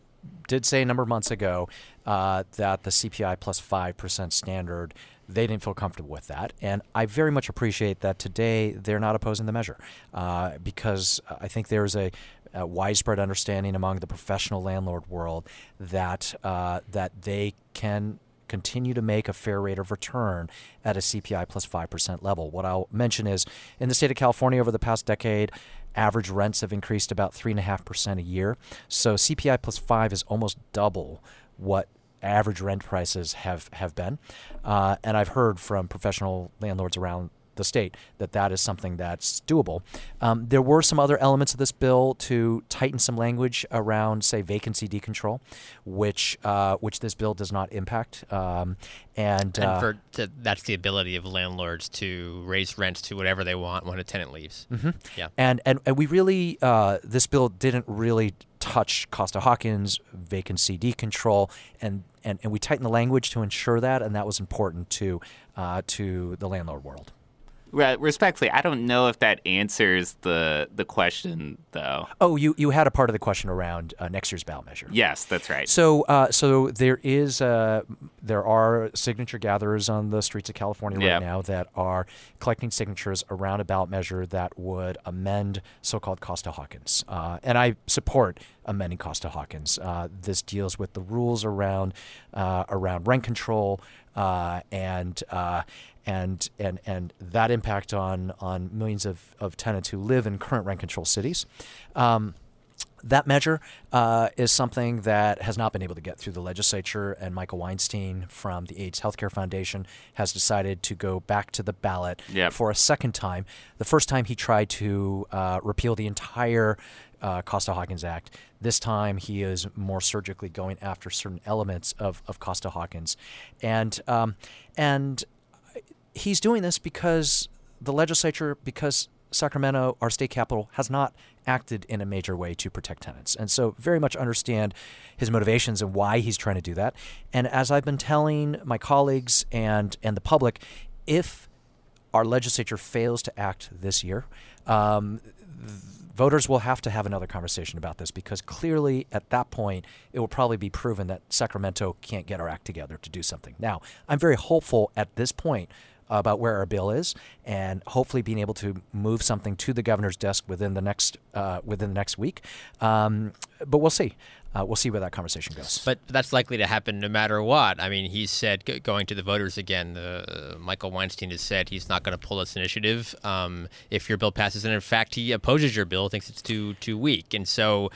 did say a number of months ago uh, that the CPI plus 5% standard, they didn't feel comfortable with that. And I very much appreciate that today they're not opposing the measure uh, because I think there's a, a, widespread understanding among the professional landlord world that, uh, that they can continue to make a fair rate of return at a CPI plus 5% level. What I'll mention is in the state of California over the past decade, average rents have increased about 3.5% a year. So CPI plus 5 is almost double what average rent prices have, have been. Uh, and I've heard from professional landlords around the state that that is something that's doable. Um, there were some other elements of this bill to tighten some language around, say, vacancy decontrol, which uh, which this bill does not impact. Um, and, and uh, for, to, that's the ability of landlords to raise rents to whatever they want when a tenant leaves. Mm-hmm. Yeah, and and and we really uh, this bill didn't really touch Costa Hawkins vacancy decontrol and. And, and we tightened the language to ensure that, and that was important to uh, to the landlord world respectfully, I don't know if that answers the the question though. Oh, you you had a part of the question around uh, next year's ballot measure. Yes, that's right. So uh, so there is uh, there are signature gatherers on the streets of California right Yep. now that are collecting signatures around a ballot measure that would amend so-called Costa Hawkins, uh, and I support amending Costa Hawkins. Uh, this deals with the rules around uh, around rent control uh, and uh, and and and that impact on on millions of, of tenants who live in current rent control cities. Um, That measure uh, is something that has not been able to get through the legislature, and Michael Weinstein from the AIDS Healthcare Foundation has decided to go back to the ballot Yep. for a second time. The first time he tried to uh, repeal the entire uh, Costa Hawkins Act. This time he is more surgically going after certain elements of, of Costa Hawkins, and um, and he's doing this because the legislature, because Sacramento, our state capital, has not acted in a major way to protect tenants. And so, very much understand his motivations and why he's trying to do that. And as I've been telling my colleagues and, and the public, if our legislature fails to act this year, um, voters will have to have another conversation about this because clearly at that point it will probably be proven that Sacramento can't get our act together to do something. Now, I'm very hopeful at this point about where our bill is and hopefully being able to move something to the governor's desk within the next uh, within the next week. Um, but we'll see. Uh, we'll see where that conversation goes. But that's likely to happen no matter what. I mean, he said g- going to the voters again. Uh, Michael Weinstein has said he's not going to pull this initiative um, if your bill passes, and in fact, he opposes your bill, thinks it's too too weak, and so.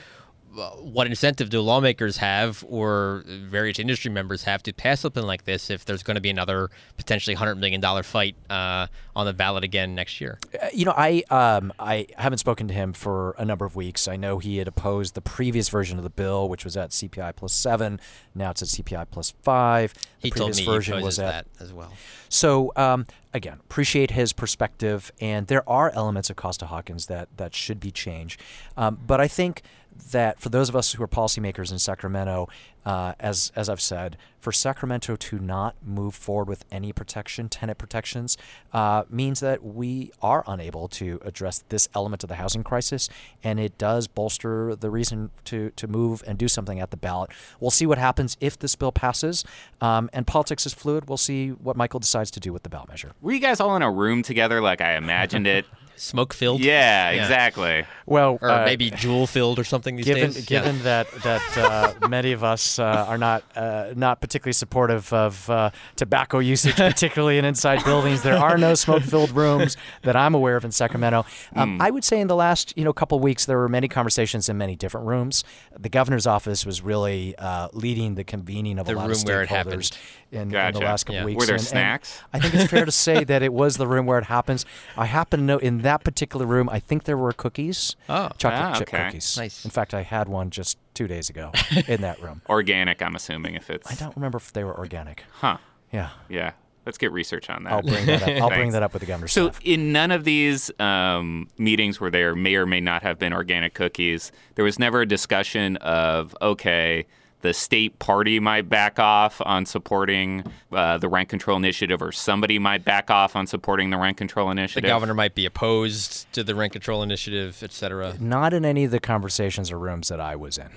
Uh, What incentive do lawmakers have, or various industry members have, to pass something like this if there's going to be another potentially hundred million dollar fight uh, on the ballot again next year? Uh, you know, I um, I haven't spoken to him for a number of weeks. I know he had opposed the previous version of the bill, which was at CPI plus seven. Now it's at CPI plus five. The He told previous me version opposes was at that as well. So um, again, appreciate his perspective, and there are elements of Costa Hawkins that that should be changed. Um, but I think that for those of us who are policymakers in Sacramento, uh, as as I've said, for Sacramento to not move forward with any protection, tenant protections, uh, means that we are unable to address this element of the housing crisis, and it does bolster the reason to to move and do something at the ballot. We'll see what happens if this bill passes, um, and politics is fluid. We'll see what Michael decides to do with the ballot measure. Were you guys all in a room together like I imagined it? Smoke filled. Yeah, Yeah. exactly. Well, or uh, maybe Juul filled or something these given days. given that that uh, many of us uh, are not uh, not particularly supportive of uh, tobacco usage, particularly in inside buildings, there are no smoke-filled rooms that I'm aware of in Sacramento. Um, Hmm. I would say in the last you know couple of weeks there were many conversations in many different rooms. The governor's office was really uh, leading the convening of The a lot room of stakeholders where it happened. in, in the last couple Yeah. of weeks. Were there And- and snacks? I think it's fair to say that it was the room where it happens. I happen to know in that particular room, I think there were cookies, Oh. chocolate Ah, chip okay. cookies. Nice. In fact, I had one just two days ago in that room. Organic, I'm assuming, if it's. I don't remember if they were organic. Huh. Yeah, Yeah. Let's get research on that. I'll bring that up. I'll bring that up with the governor. So, staff. in none of these um, meetings where there may or may not have been organic cookies, there was never a discussion of, okay, the state party might back off on supporting uh, the rent control initiative, or somebody might back off on supporting the rent control initiative. The governor might be opposed to the rent control initiative, et cetera. Not in any of the conversations or rooms that I was in.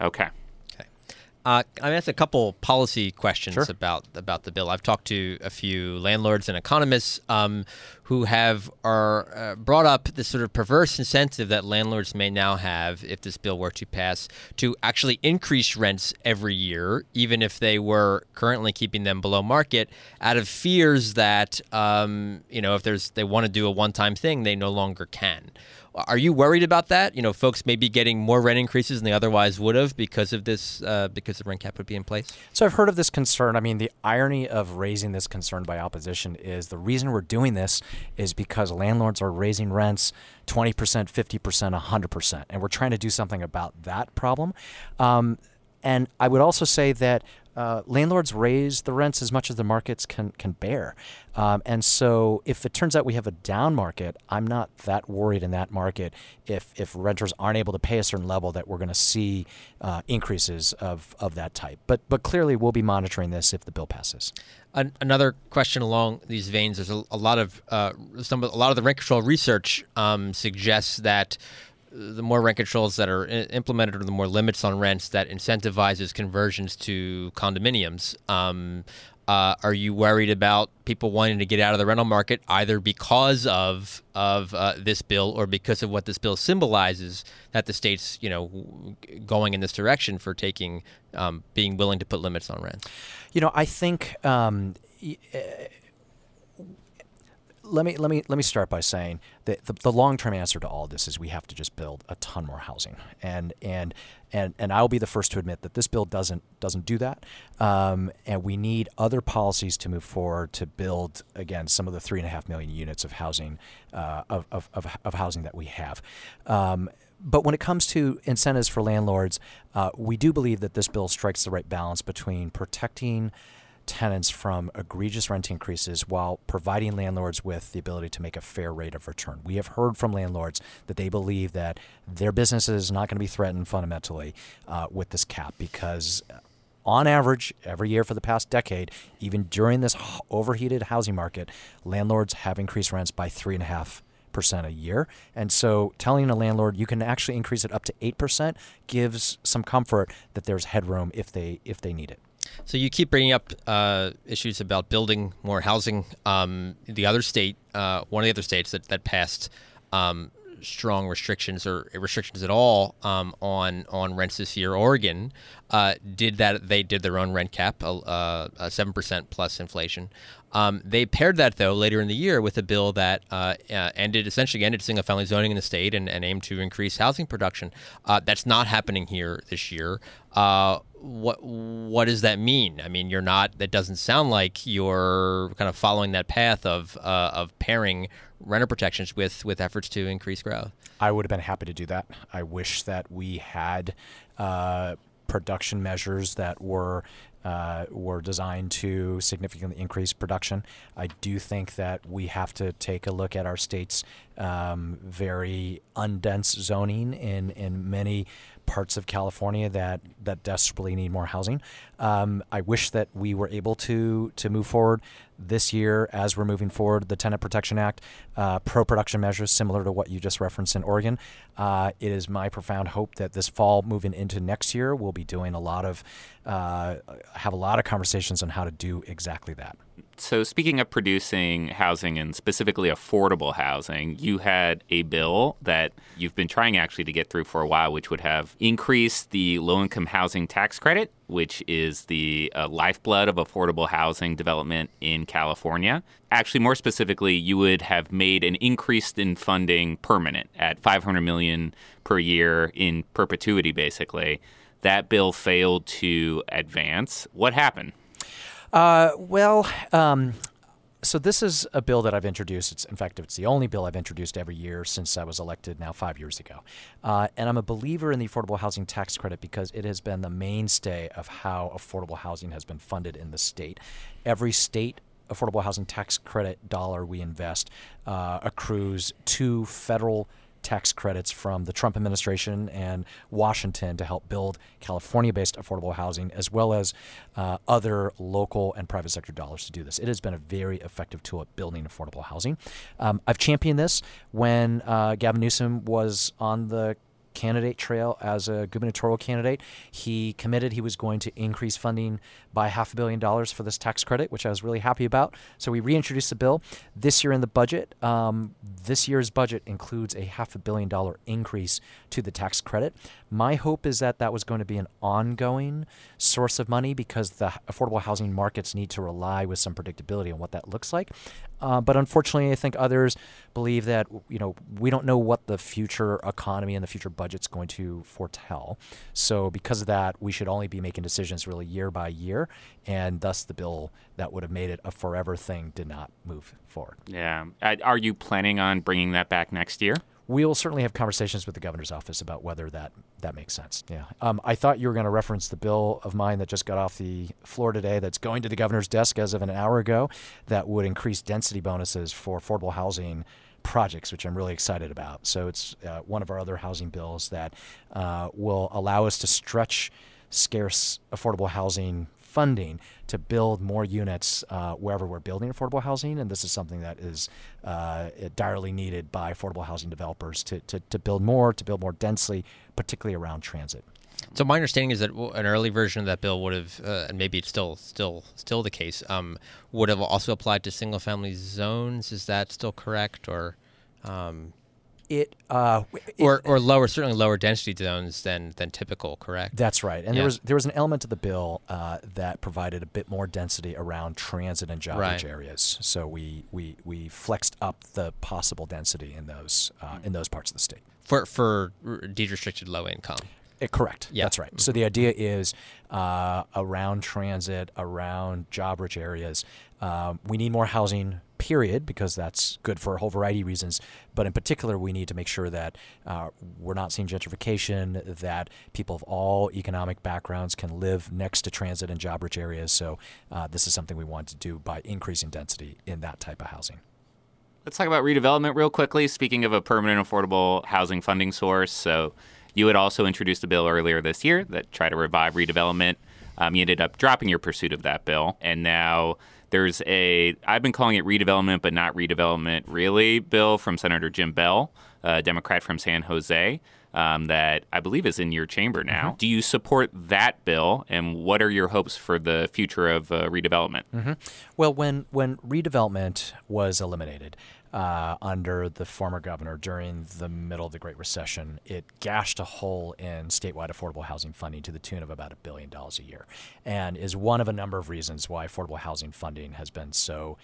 Okay. Uh, I asked a couple policy questions Sure. about about the bill. I've talked to a few landlords and economists um, who have are uh, brought up this sort of perverse incentive that landlords may now have if this bill were to pass to actually increase rents every year, even if they were currently keeping them below market, out of fears that um, you know if there's they want to do a one time thing, they no longer can. Are you worried about that? You know, folks may be getting more rent increases than they otherwise would have because of this, uh, because the rent cap would be in place. So I've heard of this concern. I mean, the irony of raising this concern by opposition is the reason we're doing this is because landlords are raising rents 20%, 50%, 100%. And we're trying to do something about that problem. Um, and I would also say that uh, landlords raise the rents as much as the markets can can bear. Um, and so, if it turns out we have a down market, I'm not that worried in that market. If if renters aren't able to pay a certain level, that we're going to see uh, increases of, of that type. But but clearly, we'll be monitoring this if the bill passes. An- another question along these veins: There's a, a lot of uh, some a lot of the rent control research um, suggests that the more rent controls that are implemented, or the more limits on rents that incentivizes conversions to condominiums. Um, uh, are you worried about people wanting to get out of the rental market either because of of uh, this bill or because of what this bill symbolizes that the state's you know going in this direction for taking um, being willing to put limits on rents? You know, I think um, let me let me let me start by saying that the, the long term answer to all this is we have to just build a ton more housing, and and and and I'll be the first to admit that this bill doesn't doesn't do that, um, and we need other policies to move forward to build again some of the three and a half million units of housing uh, of, of, of, of housing that we have. Um, but when it comes to incentives for landlords, uh, we do believe that this bill strikes the right balance between protecting tenants from egregious rent increases while providing landlords with the ability to make a fair rate of return. We have heard from landlords that they believe that their business is not going to be threatened fundamentally uh, with this cap because. Uh, on average, every year for the past decade, even during this overheated housing market, landlords have increased rents by three and a half percent a year. And so telling a landlord you can actually increase it up to eight percent gives some comfort that there's headroom if they if they need it. So you keep bringing up uh, issues about building more housing. Um, the other state, uh, one of the other states that that passed um, strong restrictions or restrictions at all um, on on rents this year, Oregon uh, did that. They did their own rent cap, uh, seven percent plus inflation. Um, they paired that though later in the year with a bill that uh, uh, ended essentially ended single family zoning in the state and, and aimed to increase housing production. Uh, that's not happening here this year. What what does that mean? I mean, you're not. That doesn't sound like you're kind of following that path of uh, of pairing renter protections with with efforts to increase growth. I would have been happy to do that. I wish that we had uh, production measures that were uh, were designed to significantly increase production. I do think that we have to take a look at our state's um, very undense zoning in, in many parts of California that, that desperately need more housing. Um, I wish that we were able to to move forward this year as we're moving forward the Tenant Protection Act, uh, pro production measures similar to what you just referenced in Oregon. Uh, it is my profound hope that this fall, moving into next year, we'll be doing a lot of uh, have a lot of conversations on how to do exactly that. So, speaking of producing housing and specifically affordable housing, you had a bill that you've been trying actually to get through for a while, which would have increased the low income housing tax credit, which is the uh, lifeblood of affordable housing development in California. Actually, more specifically, you would have made an increase in funding permanent at 500 million per year in perpetuity, basically. That bill failed to advance. What happened? Uh, well, um, so this is a bill that I've introduced. It's in fact it's the only bill I've introduced every year since I was elected now five years ago, uh, and I'm a believer in the affordable housing tax credit because it has been the mainstay of how affordable housing has been funded in the state. Every state affordable housing tax credit dollar we invest uh, accrues to federal tax credits from the Trump administration and Washington to help build California based affordable housing, as well as uh, other local and private sector dollars to do this. It has been a very effective tool at building affordable housing. Um, I've championed this when uh, Gavin Newsom was on the candidate trail as a gubernatorial candidate. He committed he was going to increase funding by half a billion dollars for this tax credit, which I was really happy about. So we reintroduced the bill this year in the budget. Um, this year's budget includes a half a billion dollar increase to the tax credit. My hope is that that was going to be an ongoing source of money because the affordable housing markets need to rely with some predictability on what that looks like. Uh, but unfortunately, I think others believe that you know we don't know what the future economy and the future budget's going to foretell. So because of that, we should only be making decisions really year by year, and thus the bill that would have made it a forever thing did not move forward. Yeah. Uh, are you planning on bringing that back next year? we will certainly have conversations with the governor's office about whether that that makes sense. Yeah. Um, I thought you were going to reference the bill of mine that just got off the floor today. That's going to the governor's desk as of an hour ago. That would increase density bonuses for affordable housing projects, which I'm really excited about. So it's uh, one of our other housing bills that uh, will allow us to stretch scarce affordable housing funding to build more units uh, wherever we're building affordable housing. And this is something that is uh, direly needed by affordable housing developers to, to, to build more, to build more densely, particularly around transit. So my understanding is that an early version of that bill would have, uh, and maybe it's still still still the case, um, would have also applied to single family zones. Is that still correct, or? Um It, uh, or or lower, certainly lower density zones than than typical. Correct. That's right. And Yeah. there was there was an element of the bill uh, that provided a bit more density around transit and job Right. areas. So we, we we flexed up the possible density in those uh, in those parts of the state. for for deed restricted low income. Uh, correct. Yeah. That's right. So the idea is uh, around transit, around job rich areas, um, we need more housing, period, because that's good for a whole variety of reasons. But in particular, we need to make sure that uh, we're not seeing gentrification, that people of all economic backgrounds can live next to transit and job rich areas. So uh, this is something we want to do by increasing density in that type of housing. Let's talk about redevelopment real quickly. Speaking of a permanent affordable housing funding source, so you had also introduced a bill earlier this year that tried to revive redevelopment. Um, you ended up dropping your pursuit of that bill, and now there's a I've been calling it redevelopment, but not redevelopment really bill from Senator Jim Beall, a Democrat from San Jose. Um, that I believe is in your chamber now. Do you support that bill, and what are your hopes for the future of uh, redevelopment? hmm Well, when when redevelopment was eliminated uh, under the former governor during the middle of the Great Recession, it gashed a hole in statewide affordable housing funding to the tune of about a billion dollars a year, and is one of a number of reasons why affordable housing funding has been so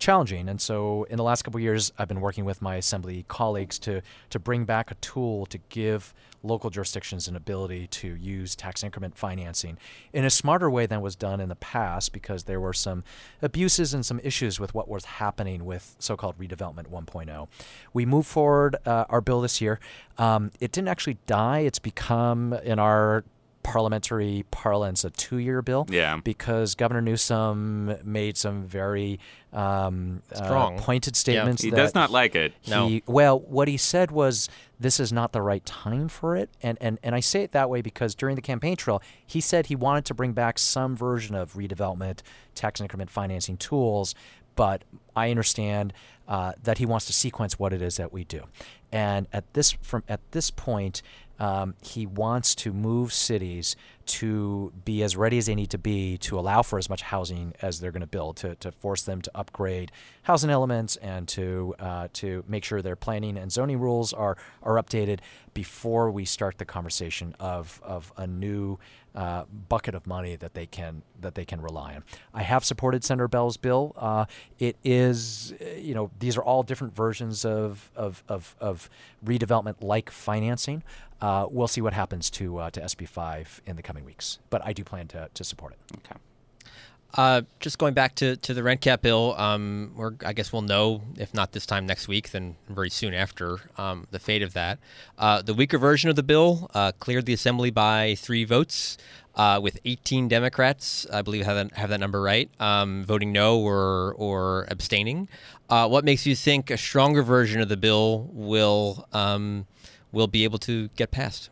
challenging. And so, in the last couple years, I've been working with my assembly colleagues to to bring back a tool to give local jurisdictions an ability to use tax increment financing in a smarter way than was done in the past, because there were some abuses and some issues with what was happening with so-called redevelopment 1.0. We moved forward uh, our bill this year. Um, it didn't actually die. It's become in our parliamentary parlance a two-year bill Yeah. because Governor Newsom made some very um, uh, Strong. pointed Yeah. statements. He that does not like it. No. well, what he said was this is not the right time for it, and and and I say it that way because during the campaign trail, he said he wanted to bring back some version of redevelopment tax increment financing tools, but I understand uh, that he wants to sequence what it is that we do, and at this from at this point. Um, he wants to move cities to be as ready as they need to be to allow for as much housing as they're going to build, to, to force them to upgrade housing elements and to uh, to make sure their planning and zoning rules are are updated before we start the conversation of of a new uh, bucket of money that they can that they can rely on. I have supported Senator Beall's bill. Uh, it is, uh, you know, these are all different versions of of of, of redevelopment like financing. Uh, we'll see what happens to uh, to SB5 in the coming weeks, but I do plan to, to support it. Okay. Uh, just going back to, to the rent cap bill, um, we're, I guess we'll know, if not this time next week, then very soon after, um, the fate of that. Uh, the weaker version of the bill uh, cleared the assembly by three votes, uh, with 18 Democrats, I believe, have that, have that number right, um, voting no or, or abstaining. Uh, what makes you think a stronger version of the bill will, um, will be able to get passed?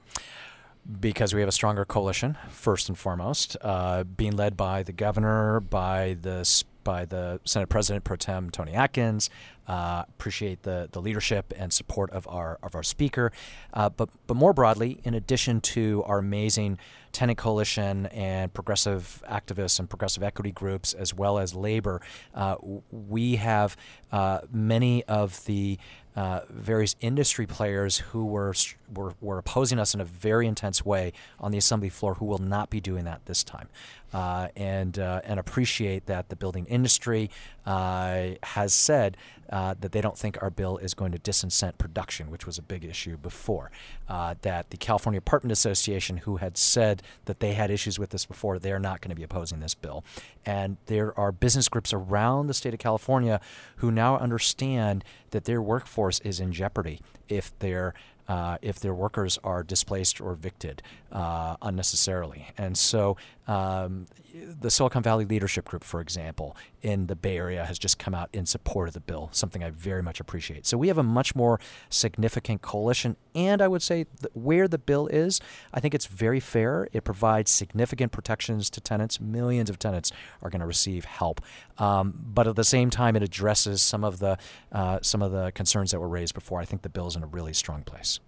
Because we have a stronger coalition, first and foremost, uh, being led by the governor, by the by the Senate President Pro Tem Toni Atkins. Uh, appreciate the the leadership and support of our of our speaker, uh, but but more broadly, in addition to our amazing tenant coalition and progressive activists and progressive equity groups, as well as labor, uh, we have uh, many of the uh, various industry players who were, were were opposing us in a very intense way on the assembly floor, who will not be doing that this time, uh, and uh, and appreciate that the building industry uh, has said uh, that they don't think our bill is going to disincent production, which was a big issue before. Uh, that the California Apartment Association, who had said that they had issues with this before, they're not going to be opposing this bill, and there are business groups around the state of California who now understand that their workforce is in jeopardy if their uh, if their workers are displaced or evicted uh, unnecessarily. And so um, the Silicon Valley Leadership Group, for example, in the Bay Area has just come out in support of the bill, something I very much appreciate. So we have a much more significant coalition. And I would say where the bill is, I think it's very fair. It provides significant protections to tenants. Millions of tenants are going to receive help. Um, but at the same time, it addresses some of the uh, some of the concerns that were raised before. I think the bill is in a really strong place.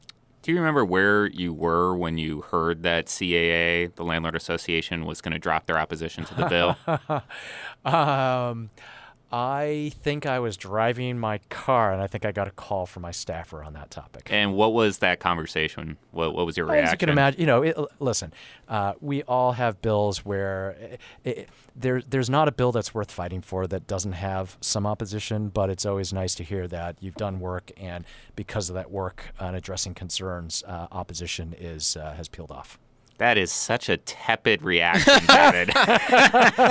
Do you remember where you were when you heard that CAA, the Landlord Association, was going to drop their opposition to the bill? um, I think I was driving my car, and I think I got a call from my staffer on that topic. And what was that conversation? What, what was your reaction? As you can imagine, you know, it, listen, uh, we all have bills where it, it, there, there's not a bill that's worth fighting for that doesn't have some opposition, but it's always nice to hear that you've done work, and because of that work on addressing concerns, uh, opposition is uh, has peeled off. That is such a tepid reaction, David.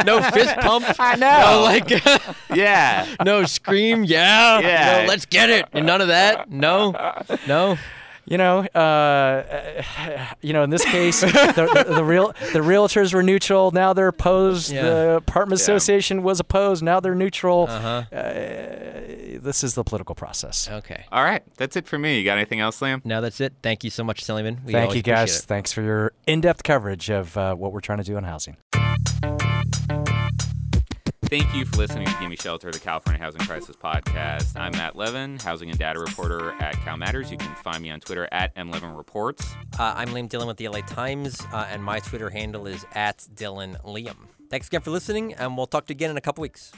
no fist pump. I know. No, like, yeah. no scream. Yeah. Yeah. No, let's get it. And none of that. No. No. You know, uh, you know, in this case, the, the, the real the realtors were neutral. Now they're opposed. Yeah. The apartment Yeah. association was opposed. Now they're neutral. Uh-huh. Uh, this is the political process. Okay. All right. That's it for me. You got anything else, Liam? No, that's it. Thank you so much, Sillyman. We Thank you, guys. Thanks for your in-depth coverage of uh, what we're trying to do on housing. Thank you for listening to Gimme Shelter, the California Housing Crisis Podcast. I'm Matt Levin, housing and data reporter at CalMatters. You can find me on Twitter at M11Reports. Uh, I'm Liam Dillon with the LA Times, uh, and my Twitter handle is at Dillon Liam. Thanks again for listening, and we'll talk to you again in a couple weeks.